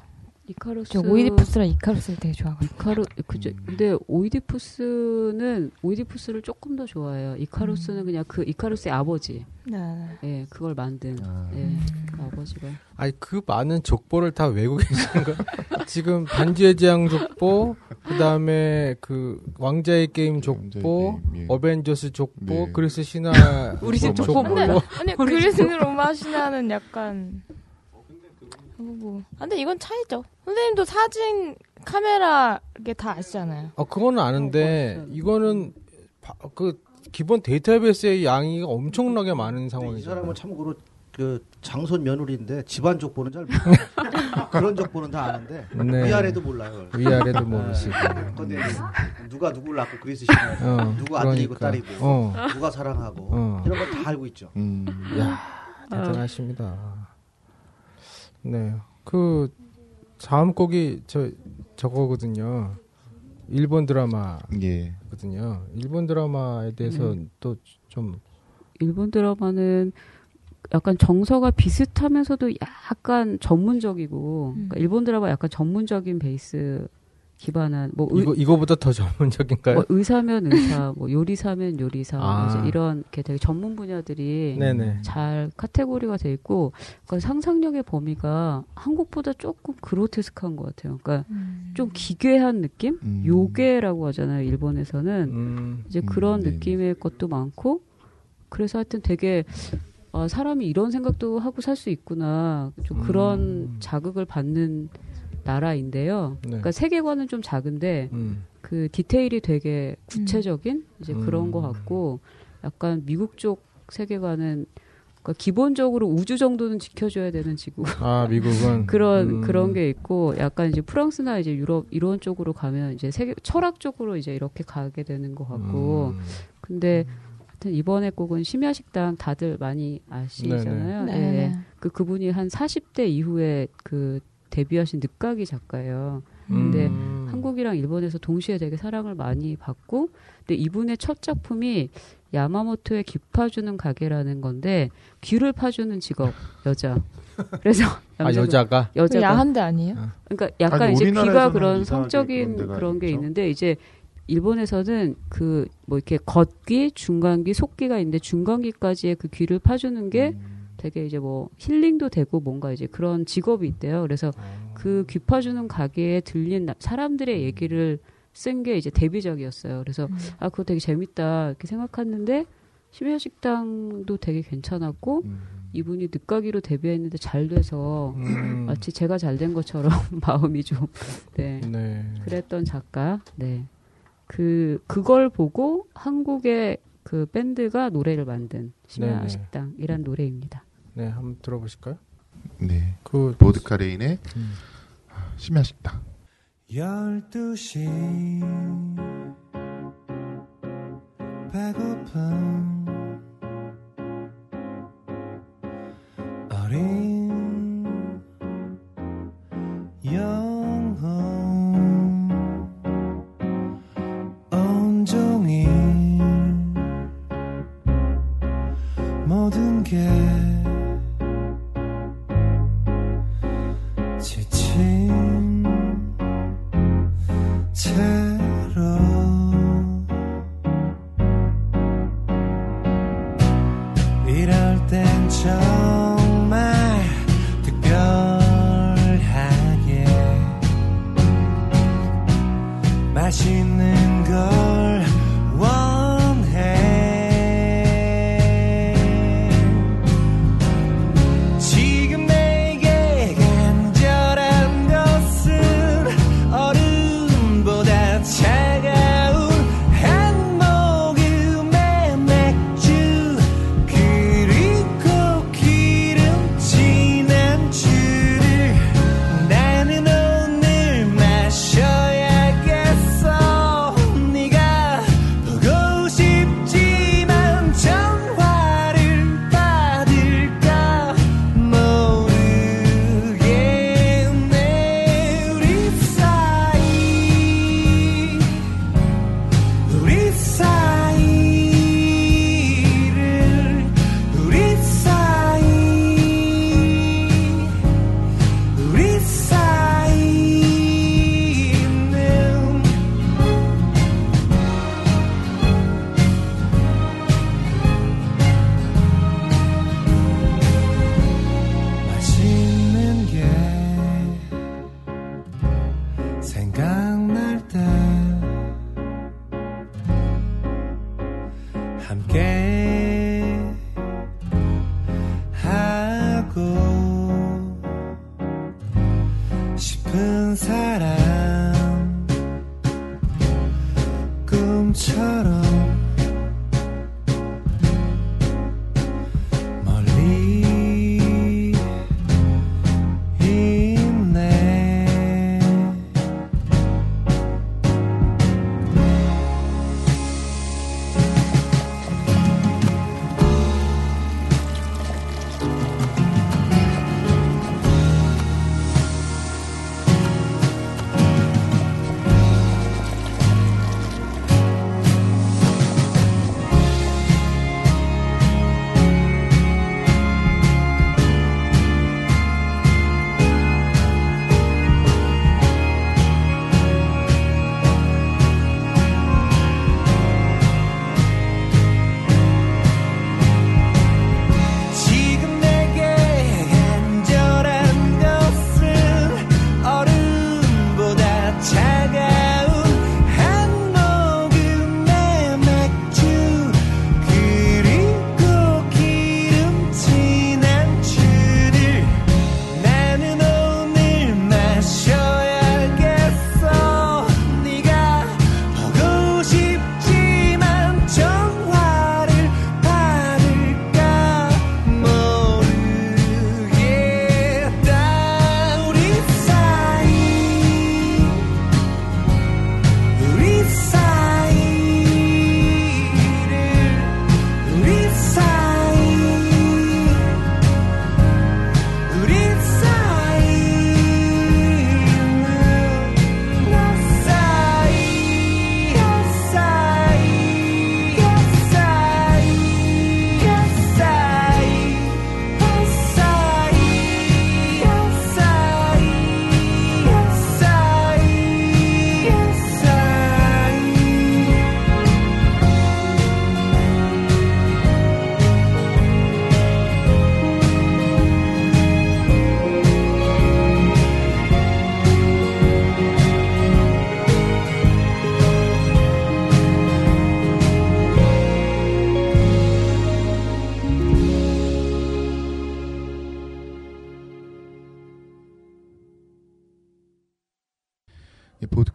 이카루스 저 오이디푸스랑 이카루스를 되게 좋아하거든요. 이카루 그죠. 근데 오이디푸스는 오이디푸스를 조금 더 좋아해요. 이카루스는 그냥 그 이카루스의 아버지. 네. 예, 그걸 만든 아. 예, 그 아버지가 아니 그 많은 족보를 다 외우고 계시는 거. 지금 반지의 제왕 족보, 그다음에 그 왕좌의 게임 족보, 게임, 예. 어벤져스 족보, 네. 그리스 신화 우리 집 족보 근데. 아니 그리스 로마 신화는 약간 뭐. 아, 근데 이건 차이죠. 선생님도 사진 카메라 이게 다 아시잖아요. 어 그거는 아는데 이거는 바- 그 기본 데이터베이스의 양이 엄청나게 많은 근데 이 상황이죠. 사람은 참고로 그 장손 며느리인데 집안 족보는 잘 몰라요. 그런 족보는 다 아는데 네. 위아래도 몰라요. 위아래도 모르시고. 근데 누가 누구를 낳고 그리스 신화 어, 누구 아들이고 그러니까. 딸이고 어. 누가 사랑하고 어. 이런 거다 알고 있죠. 음. 야 대단하십니다. 네, 그 다음 곡이 저 저거거든요. 일본 드라마거든요. 예. 일본 드라마에 대해서 또좀 일본 드라마는 약간 정서가 비슷하면서도 약간 전문적이고 그러니까 일본 드라마 약간 전문적인 베이스 기반한 뭐, 의, 이거 이거보다 더 전문적인가요? 뭐 의사면 의사, 뭐 요리사면 요리사 아. 이제 이런 게 되게 전문 분야들이 네네. 잘 카테고리가 돼 있고 그러니까 상상력의 범위가 한국보다 조금 그로테스크한 것 같아요. 그러니까 좀 기괴한 느낌? 음. 요괴라고 하잖아요. 일본에서는 음, 이제 음, 그런 네. 느낌의 것도 많고 그래서 하여튼 되게 아, 사람이 이런 생각도 하고 살 수 있구나 좀 그런 음. 자극을 받는 나라인데요. 네. 그러니까 세계관은 좀 작은데 음, 그 디테일이 되게 구체적인 이제 그런 음. 것 같고 약간 미국 쪽 세계관은 그러니까 기본적으로 우주 정도는 지켜줘야 되는 지구 아 미국은 그런 음, 그런 게 있고 약간 이제 프랑스나 이제 유럽 이런 쪽으로 가면 이제 세계 철학 쪽으로 이제 이렇게 가게 되는 것 같고 음, 근데 하여튼 이번에 곡은 심야식당 다들 많이 아시잖아요. 네. 예. 네. 그 그분이 한 40대 이후에 그 데뷔하신 늦가기 작가예요. 근데 음, 한국이랑 일본에서 동시에 되게 사랑을 많이 받고 근데 이분의 첫 작품이 야마모토의 귀 파주는 가게라는 건데 귀를 파주는 직업 여자. 그래서 아 여자가 그 여자가 야한데 아니에요? 그러니까 약간 아니, 이제 귀가 그런 성적인 그런 게 있죠. 있는데 이제 일본에서는 그 뭐 이렇게 겉귀, 중간귀, 속귀가 있는데 중간귀까지의 그 귀를 파주는 게 음. 되게 이제 뭐 힐링도 되고 뭔가 이제 그런 직업이 있대요. 그래서 그귀 파주는 가게에 들린 나- 사람들의 얘기를 쓴 게 이제 데뷔작이었어요. 그래서 음. 아 그거 되게 재밌다 이렇게 생각했는데 심야식당도 되게 괜찮았고 음. 이분이 늦가기로 데뷔했는데 잘 돼서 음. 마치 제가 잘 된 것처럼 마음이 좀 네. 네. 그랬던 작가. 네. 그 그걸 보고 한국의 그 밴드가 노래를 만든 심야 네네. 식당이란 노래입니다. 네, 한번 들어보실까요? 네. 그 보드카 레인의 음. 심야 식당. 12시 배고픈 함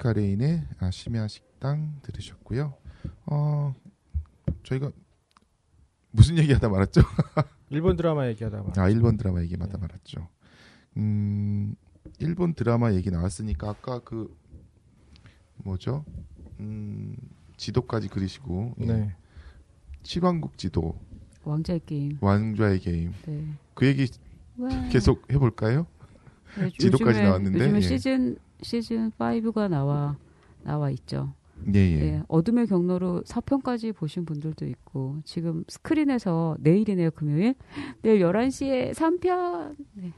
카레인의 아, 심야 식당 들으셨고요. 어, 저희가 무슨 얘기하다 말았죠? 일본 드라마 얘기하다 말. 아, 일본 드라마 얘기하다 말았죠. 음, 일본 드라마 얘기 나왔으니까 아까 그 뭐죠? 음, 지도까지 그리시고 예. 네. 칠왕국 지도, 왕자의 게임. 왕좌의 게임. 네. 그 얘기 와. 계속 해볼까요? 네, 지도까지 요즘에- 나왔는데, 요즘에 예. 시즌 시즌 5가 나와 나와 있죠. 예, 예. 예, 어둠의 경로로 4편까지 보신 분들도 있고 지금 스크린에서 내일이네요 금요일 내일 11시에 3편 네,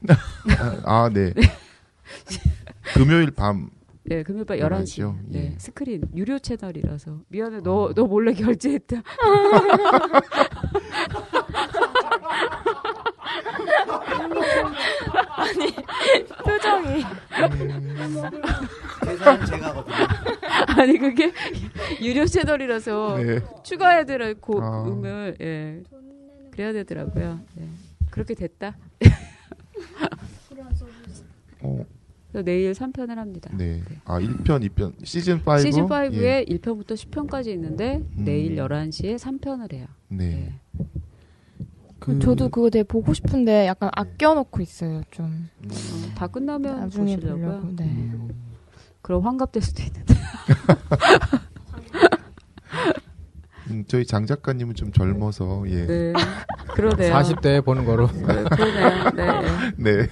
아, 아, 네. 금요일 밤 네 금요일 밤 11시 11시 요? 네, 예. 스크린 유료 채널이라서 미안해 너너 몰래 결제했다 아니 표정이 계산은 제가 하거든요. 아니 그게 유료 채널이라서 네. 추가해야 될 아. 고음을 예 그래야 되더라고요 네. 그렇게 됐다 어, 그래서 내일 3편을 합니다 네. 아, 1편, 2편. 시즌 5. 시즌 5에 예. 1편부터 10편까지 있는데 음. 내일 11시에 3편을 해요. 네. 그- 저도 그거 되게 보고 싶은데 약간 아껴놓고 있어요 좀 음, 어, 다 끝나면 보시려고요. 보려고 네. 음. 그럼 환갑될 수도 있는데. 음, 저희 장 작가님은 좀 젊어서 예. 네. 그러네요. 40대에 보는 거로. 네, 그러네요. 네. 네.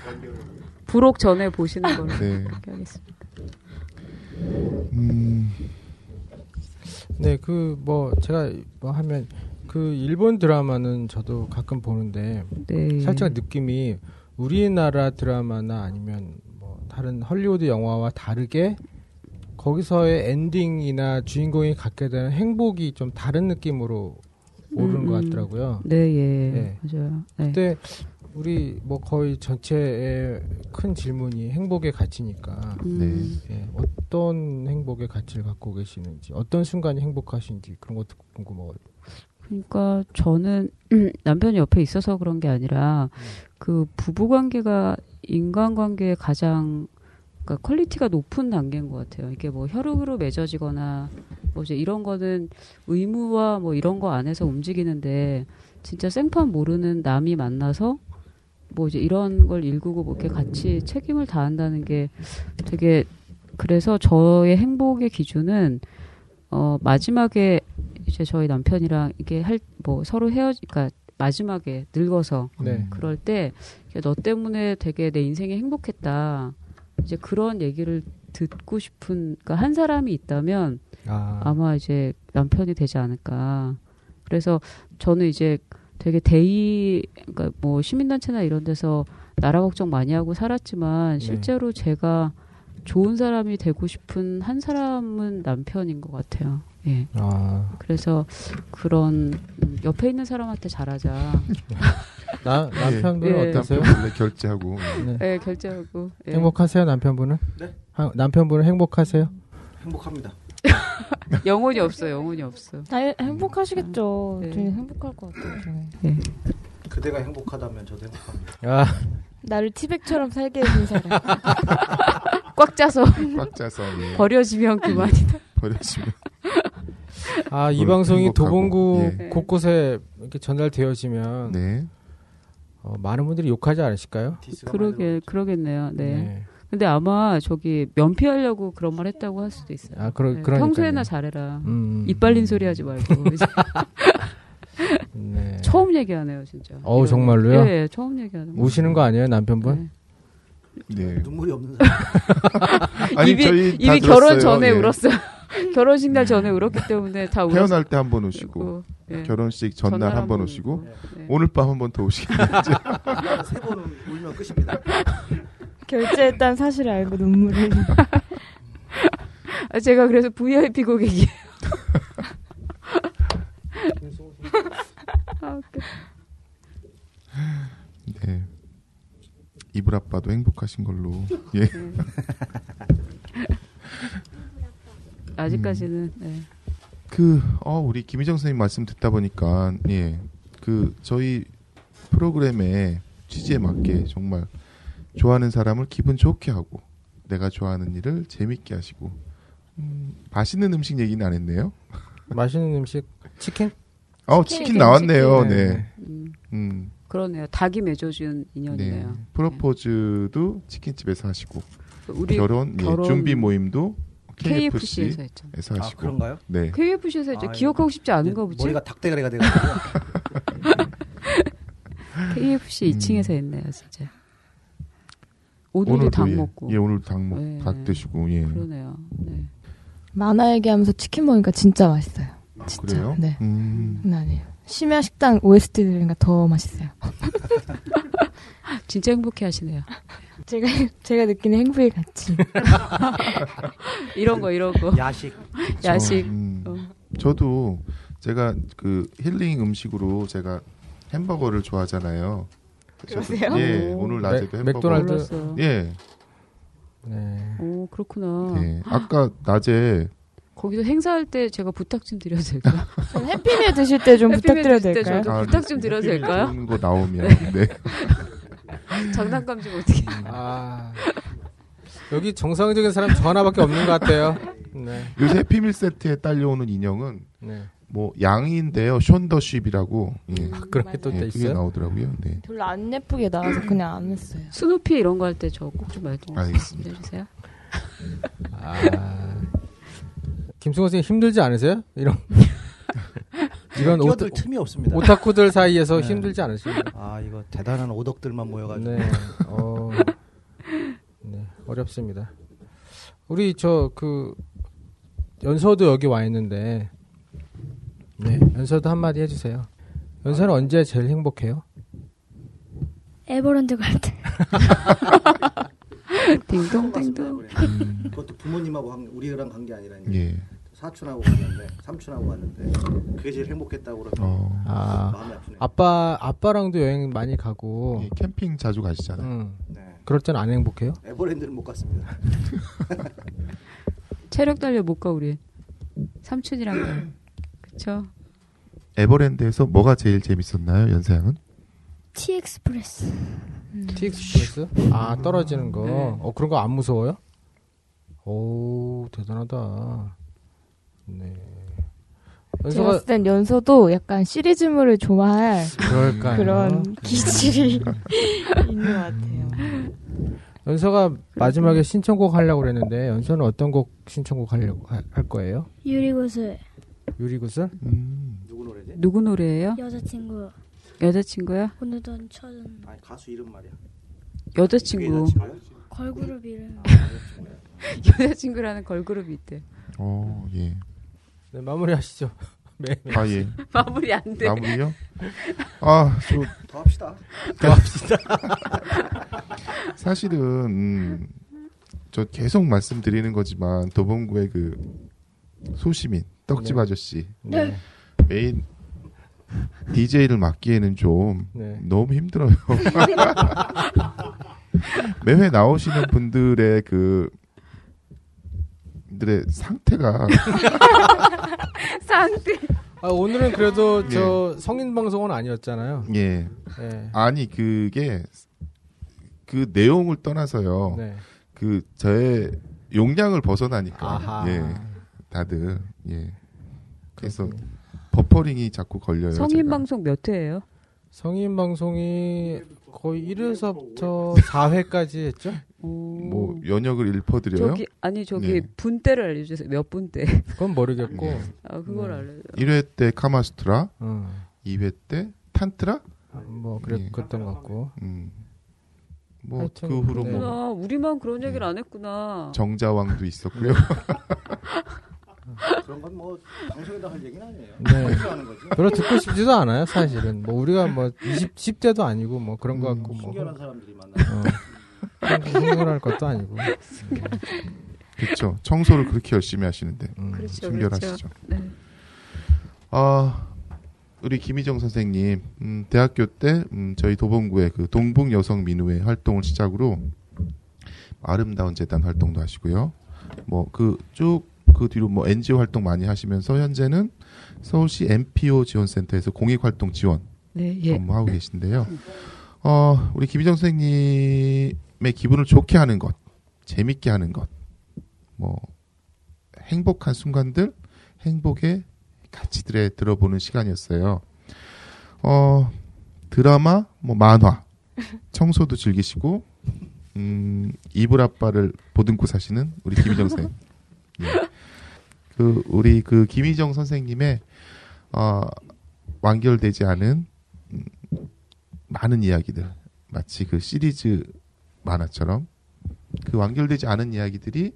부록 전에 보시는 걸로 네. 하겠습니다. 음, 네, 그 뭐 제가 뭐 하면 그 일본 드라마는 저도 가끔 보는데 네. 살짝 느낌이 우리나라 드라마나 아니면 뭐 다른 헐리우드 영화와 다르게 거기서의 엔딩이나 주인공이 갖게 되는 행복이 좀 다른 느낌으로 오르는 음, 것 음. 같더라고요. 네, 예. 네. 맞아요. 네. 근데 우리 뭐 거의 전체의 큰 질문이 행복의 가치니까 음, 예, 어떤 행복의 가치를 갖고 계시는지 어떤 순간이 행복하신지 그런 것도 궁금하거든요. 그러니까 저는 남편이 옆에 있어서 그런 게 아니라 그 부부 관계가 인간 관계의 가장 그러니까 quality가 높은 단계인 것 같아요. 이게 뭐 혈육으로 맺어지거나 뭐 이제 이런 거는 의무와 뭐 이런 거 안에서 움직이는데 진짜 생판 모르는 남이 만나서 뭐 이제 이런 걸 일구고 뭐 이렇게 같이 책임을 다한다는 게 되게 그래서 저의 행복의 기준은 어 마지막에 이제 저희 남편이랑 이게 할 뭐 서로 헤어지 그러니까 마지막에 늙어서 네. 그럴 때 너 때문에 되게 내 인생이 행복했다. 이제 그런 얘기를 듣고 싶은 그러니까 한 사람이 있다면 아, 아마 이제 남편이 되지 않을까. 그래서 저는 이제 되게 대의 그러니까 뭐 시민단체나 이런 데서 나라 걱정 많이 하고 살았지만 네. 실제로 제가 좋은 사람이 되고 싶은 한 사람은 남편인 것 같아요. 예. 아, 그래서 그런 음, 옆에 있는 사람한테 잘하자. 나 남편분은 예. 어떠세요? 남편 몰래 결제하고 네. 예, 결제하고. 예. 행복하세요 남편분은? 네. 하- 남편분은 행복하세요? 행복합니다. 영혼이 없어, 영혼이 없어. 다 아, 행복하시겠죠. 네. 되게 행복할 것 같아요. 저는. 그대가 행복하다면 저도 행복합니다. 아, 나를 티백처럼 살게 해준 사람. 꽉 짜서 꽉 짜서 예. 버려지면 그만이다. 버려지면 아, 이 방송이 행복하고, 도봉구 예. 곳곳에 이렇게 전달되어지면 네. 어, 많은 분들이 욕하지 않으실까요? 그러게, 그러겠네요. 네. 근데 아마 저기 면피하려고 그런 말 했다고 할 수도 있어요. 아, 그러, 네, 그러니까요. 평소에나 잘해라. 음, 입 발린 소리 하지 말고. 네. 처음 얘기하네요, 진짜. 어우, 이런 정말로요? 거. 예, 예, 처음 얘기하는 거. 우시는 거 아니에요, 남편분? 네. 네. 눈물이 없는 사람. 아니 입이, 저희 다 이미 결혼 들었어요. 전에 예. 울었어요. 결혼식 날 전에 울었기 때문에 다 울었어요. 태어날 때 한 번 오시고 예. 결혼식 전날 전날 한번 한번 오시고 울고. 네. 오늘 밤 한 번 더 오시겠네요. 세 번은 울면 끝입니다. 결제했다는 사실을 알고 눈물을. 아, 제가 그래서 VIP 고객이에요. 아. 네. 이불 아빠도 행복하신 걸로. 예. 아직까지는 네. 그, 어, 우리 김희정 선생님 말씀 듣다 보니까, 예. 그, 저희 프로그램의 취지에 맞게 정말 좋아하는 사람을 기분 좋게 하고, 내가 좋아하는 일을 재밌게 하시고, 맛있는 음식 얘기는 안 했네요. 맛있는 음식 치킨? 어, 치킨이 치킨 나왔네요. 치킨. 네. 네. 음, 음, 그러네요. 닭이 맺어준 네. 인연이네요. 프로포즈도 치킨집에서 하시고 우리 결혼, 예, 결혼 준비 모임도 KFC에서 KFC에서 했죠. 아 하시고. 그런가요? 네. KFC에서 했죠. 아, 기억하고 싶지 않은가 보지. 머리가 닭대가리가 돼가지고 KFC 음. 2층에서 했네요, 진짜. 오늘도 닭 예, 먹고. 예, 오늘 닭 먹, 네. 닭 드시고 예. 그러네요. 네. 만화 얘기하면서 치킨 먹으니까 진짜 맛있어요. 진짜. 그래요? 네. 음. 아니에요. 심야 식당 OST 들으니까 더 맛있어요. 진짜 행복해 하시네요. 제가 제가 느끼는 행복의 가치. 이런 거, 이런 거. 야식 야식. 음. 어. 저도 제가 그 힐링 음식으로 제가 햄버거를 좋아하잖아요. 그러세요? 예, 오. 오늘 낮에도 맥- 햄버거. 맥도날드. 예, 네. 오, 그렇구나. 예. 아까 낮에 거기서 행사할 때 제가 부탁 좀 드려도 될까요? 전 해피밀 드실 때 좀 부탁드려도 될까요? 저도 부탁 좀 드려도 될까요? 좋은 거 나오면 네. 장난감 좀 어떻게. 아. 여기 정상적인 사람 저 하나밖에 없는 것 같아요. 네. 요새 해피밀 세트에 딸려오는 인형은 네. 뭐 양인데요, 션더쉽이라고 예, 그런 게또 예, 그게 있어요? 나오더라고요. 네. 별로 안 예쁘게 나와서 그냥 안 했어요. 스누피 이런 거 할 때 저 꼭 좀 말좀 알겠습니다. 해주세요. 아. 김승호 선생님 힘들지 않으세요? 이런. 이건 오타, 틈이 없습니다. 오타쿠들 사이에서 네. 힘들지 않으십니까? 아 이거 대단한 오덕들만 모여가지고 네. 어, 네. 어렵습니다. 우리 저 그 연서도 여기 와 있는데 네. 연서도 한마디 해주세요. 연서는 언제 제일 행복해요? 에버랜드 갈 때. 딩동댕동. 음, 그것도 부모님하고 한, 우리랑 간 게 아니라 이제 예. 사촌하고 갔는데 삼촌하고 갔는데 그게 제일 행복했다고 그러면 어, 아, 마음이 아프네. 아빠 아빠랑도 여행 많이 가고 예, 캠핑 자주 가시잖아요. 응. 네. 그럴 땐 안 행복해요? 에버랜드는 못 갔습니다. 체력 달려 못 가 우리. 삼촌이랑 가. 그쵸? 에버랜드에서 뭐가 제일 재밌었나요, 연세양은? T Express. T Express? 아 떨어지는 거. 네. 어 그런 거 안 무서워요? 오 대단하다. 네. 연서가 봤을 땐 연서도 약간 시리즈물을 좋아할 그럴까요? 그런 기질이 있는 것 같아요. 연서가 마지막에 신청곡 하려고 그랬는데 연서는 어떤 곡 신청곡 하려고 하- 할 거예요? 유리구슬. 유리구슬? 음, 누구 노래지? 누구 노래예요? 여자친구. 여자친구야? 오늘도 찾은 아니 가수 이름 말이야. 여자친구. 걸그룹 이름. 여자친구라는 걸그룹이 있대. 어, 예. 네, 마무리하시죠. 네. 아, 예. 마무리 안 돼. 마무리요? 아, 저더 합시다. 사실은 음, 저 계속 말씀드리는 거지만 도봉구의 그 소시민 떡집 네. 아저씨 네. 메인 DJ를 맡기에는 좀 네. 너무 힘들어요. 매회 나오시는 분들의 그 들의 상태가 상태. 아, 오늘은 그래도 예. 저 성인 방송은 아니었잖아요. 예 네. 아니 그게 그 내용을 떠나서요. 네. 그 저의 용량을 벗어나니까 아하. 예 다들 예 그래서 그렇군요. 버퍼링이 자꾸 걸려요. 성인 제가. 방송 몇 회예요? 성인 방송이 거의 1회서부터 4회까지 했죠? 오. 뭐 연역을 읊어드려요. 저기 아니 저기 네. 분대를 알려주세요. 몇 분대? 그건 모르겠고. 네. 아 그걸 네. 알려줘. 1회 때 카마스트라, 어, 2회 때 탄트라, 뭐 그랬 예. 그랬던 것 같고. 음. 뭐 하여튼, 그 후로 네. 뭐아 우리만 그런 얘기를 네. 안 했구나. 정자왕도 있었고요. 그런 건 뭐 방송에다 할 얘기는 아니에요. 네. 별로 듣고 싶지도 않아요, 사실은. 뭐 우리가 뭐 20, 10대도 아니고 뭐 그런 거 같고 뭐. 순결한 사람들이 만나. 어. 흥분할 것도 아니고. 그렇죠. 청소를 그렇게 열심히 하시는데 음. 그렇죠, 순결하시죠. 네. 아 우리 김희정 선생님 음, 대학교 때 음, 저희 도봉구의 그 동북 여성 민우회 활동을 시작으로 아름다운 재단 활동도 하시고요. 뭐 그 쭉그 뒤로 뭐 NGO 활동 많이 하시면서 현재는 서울시 NPO 지원센터에서 공익 활동 지원 네, 예. 업무하고 계신데요. 어, 우리 김희정 선생님 의 기분을 좋게 하는 것, 재밌게 하는 것, 뭐 행복한 순간들, 행복의 가치들에 들어보는 시간이었어요. 어, 드라마, 뭐 만화, 청소도 즐기시고, 음, 이불 아빠를 보듬고 사시는 우리 김희정 선생님. 예. 그 우리 그 김희정 선생님의 어, 완결되지 않은 음, 많은 이야기들 마치 그 시리즈 만화처럼 그 완결되지 않은 이야기들이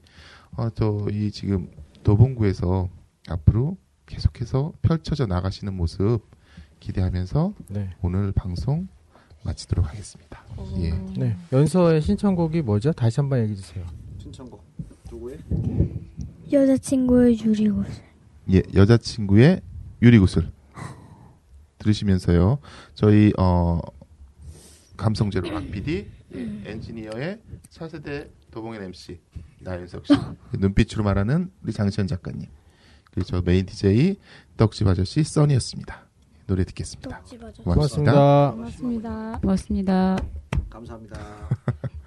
어, 저 이 지금 도봉구에서 앞으로 계속해서 펼쳐져 나가시는 모습 기대하면서 네. 오늘 방송 마치도록 하겠습니다. 예. 네. 연서의 신청곡이 뭐죠? 다시 한번 얘기해 주세요. 신청곡 누구의? 여자친구의 유리옷. 예, 여자친구의 유리구슬 들으시면서요. 저희 어 감성제로 락 PD 예, 엔지니어의 차세대 도봉현 MC 나윤석 씨 눈빛으로 말하는 우리 장시현 작가님 그리고 저 메인 DJ 떡집 아저씨 써니였습니다. 노래 듣겠습니다. 아저씨. 고맙습니다. 고맙습니다. 고맙습니다. 감사합니다.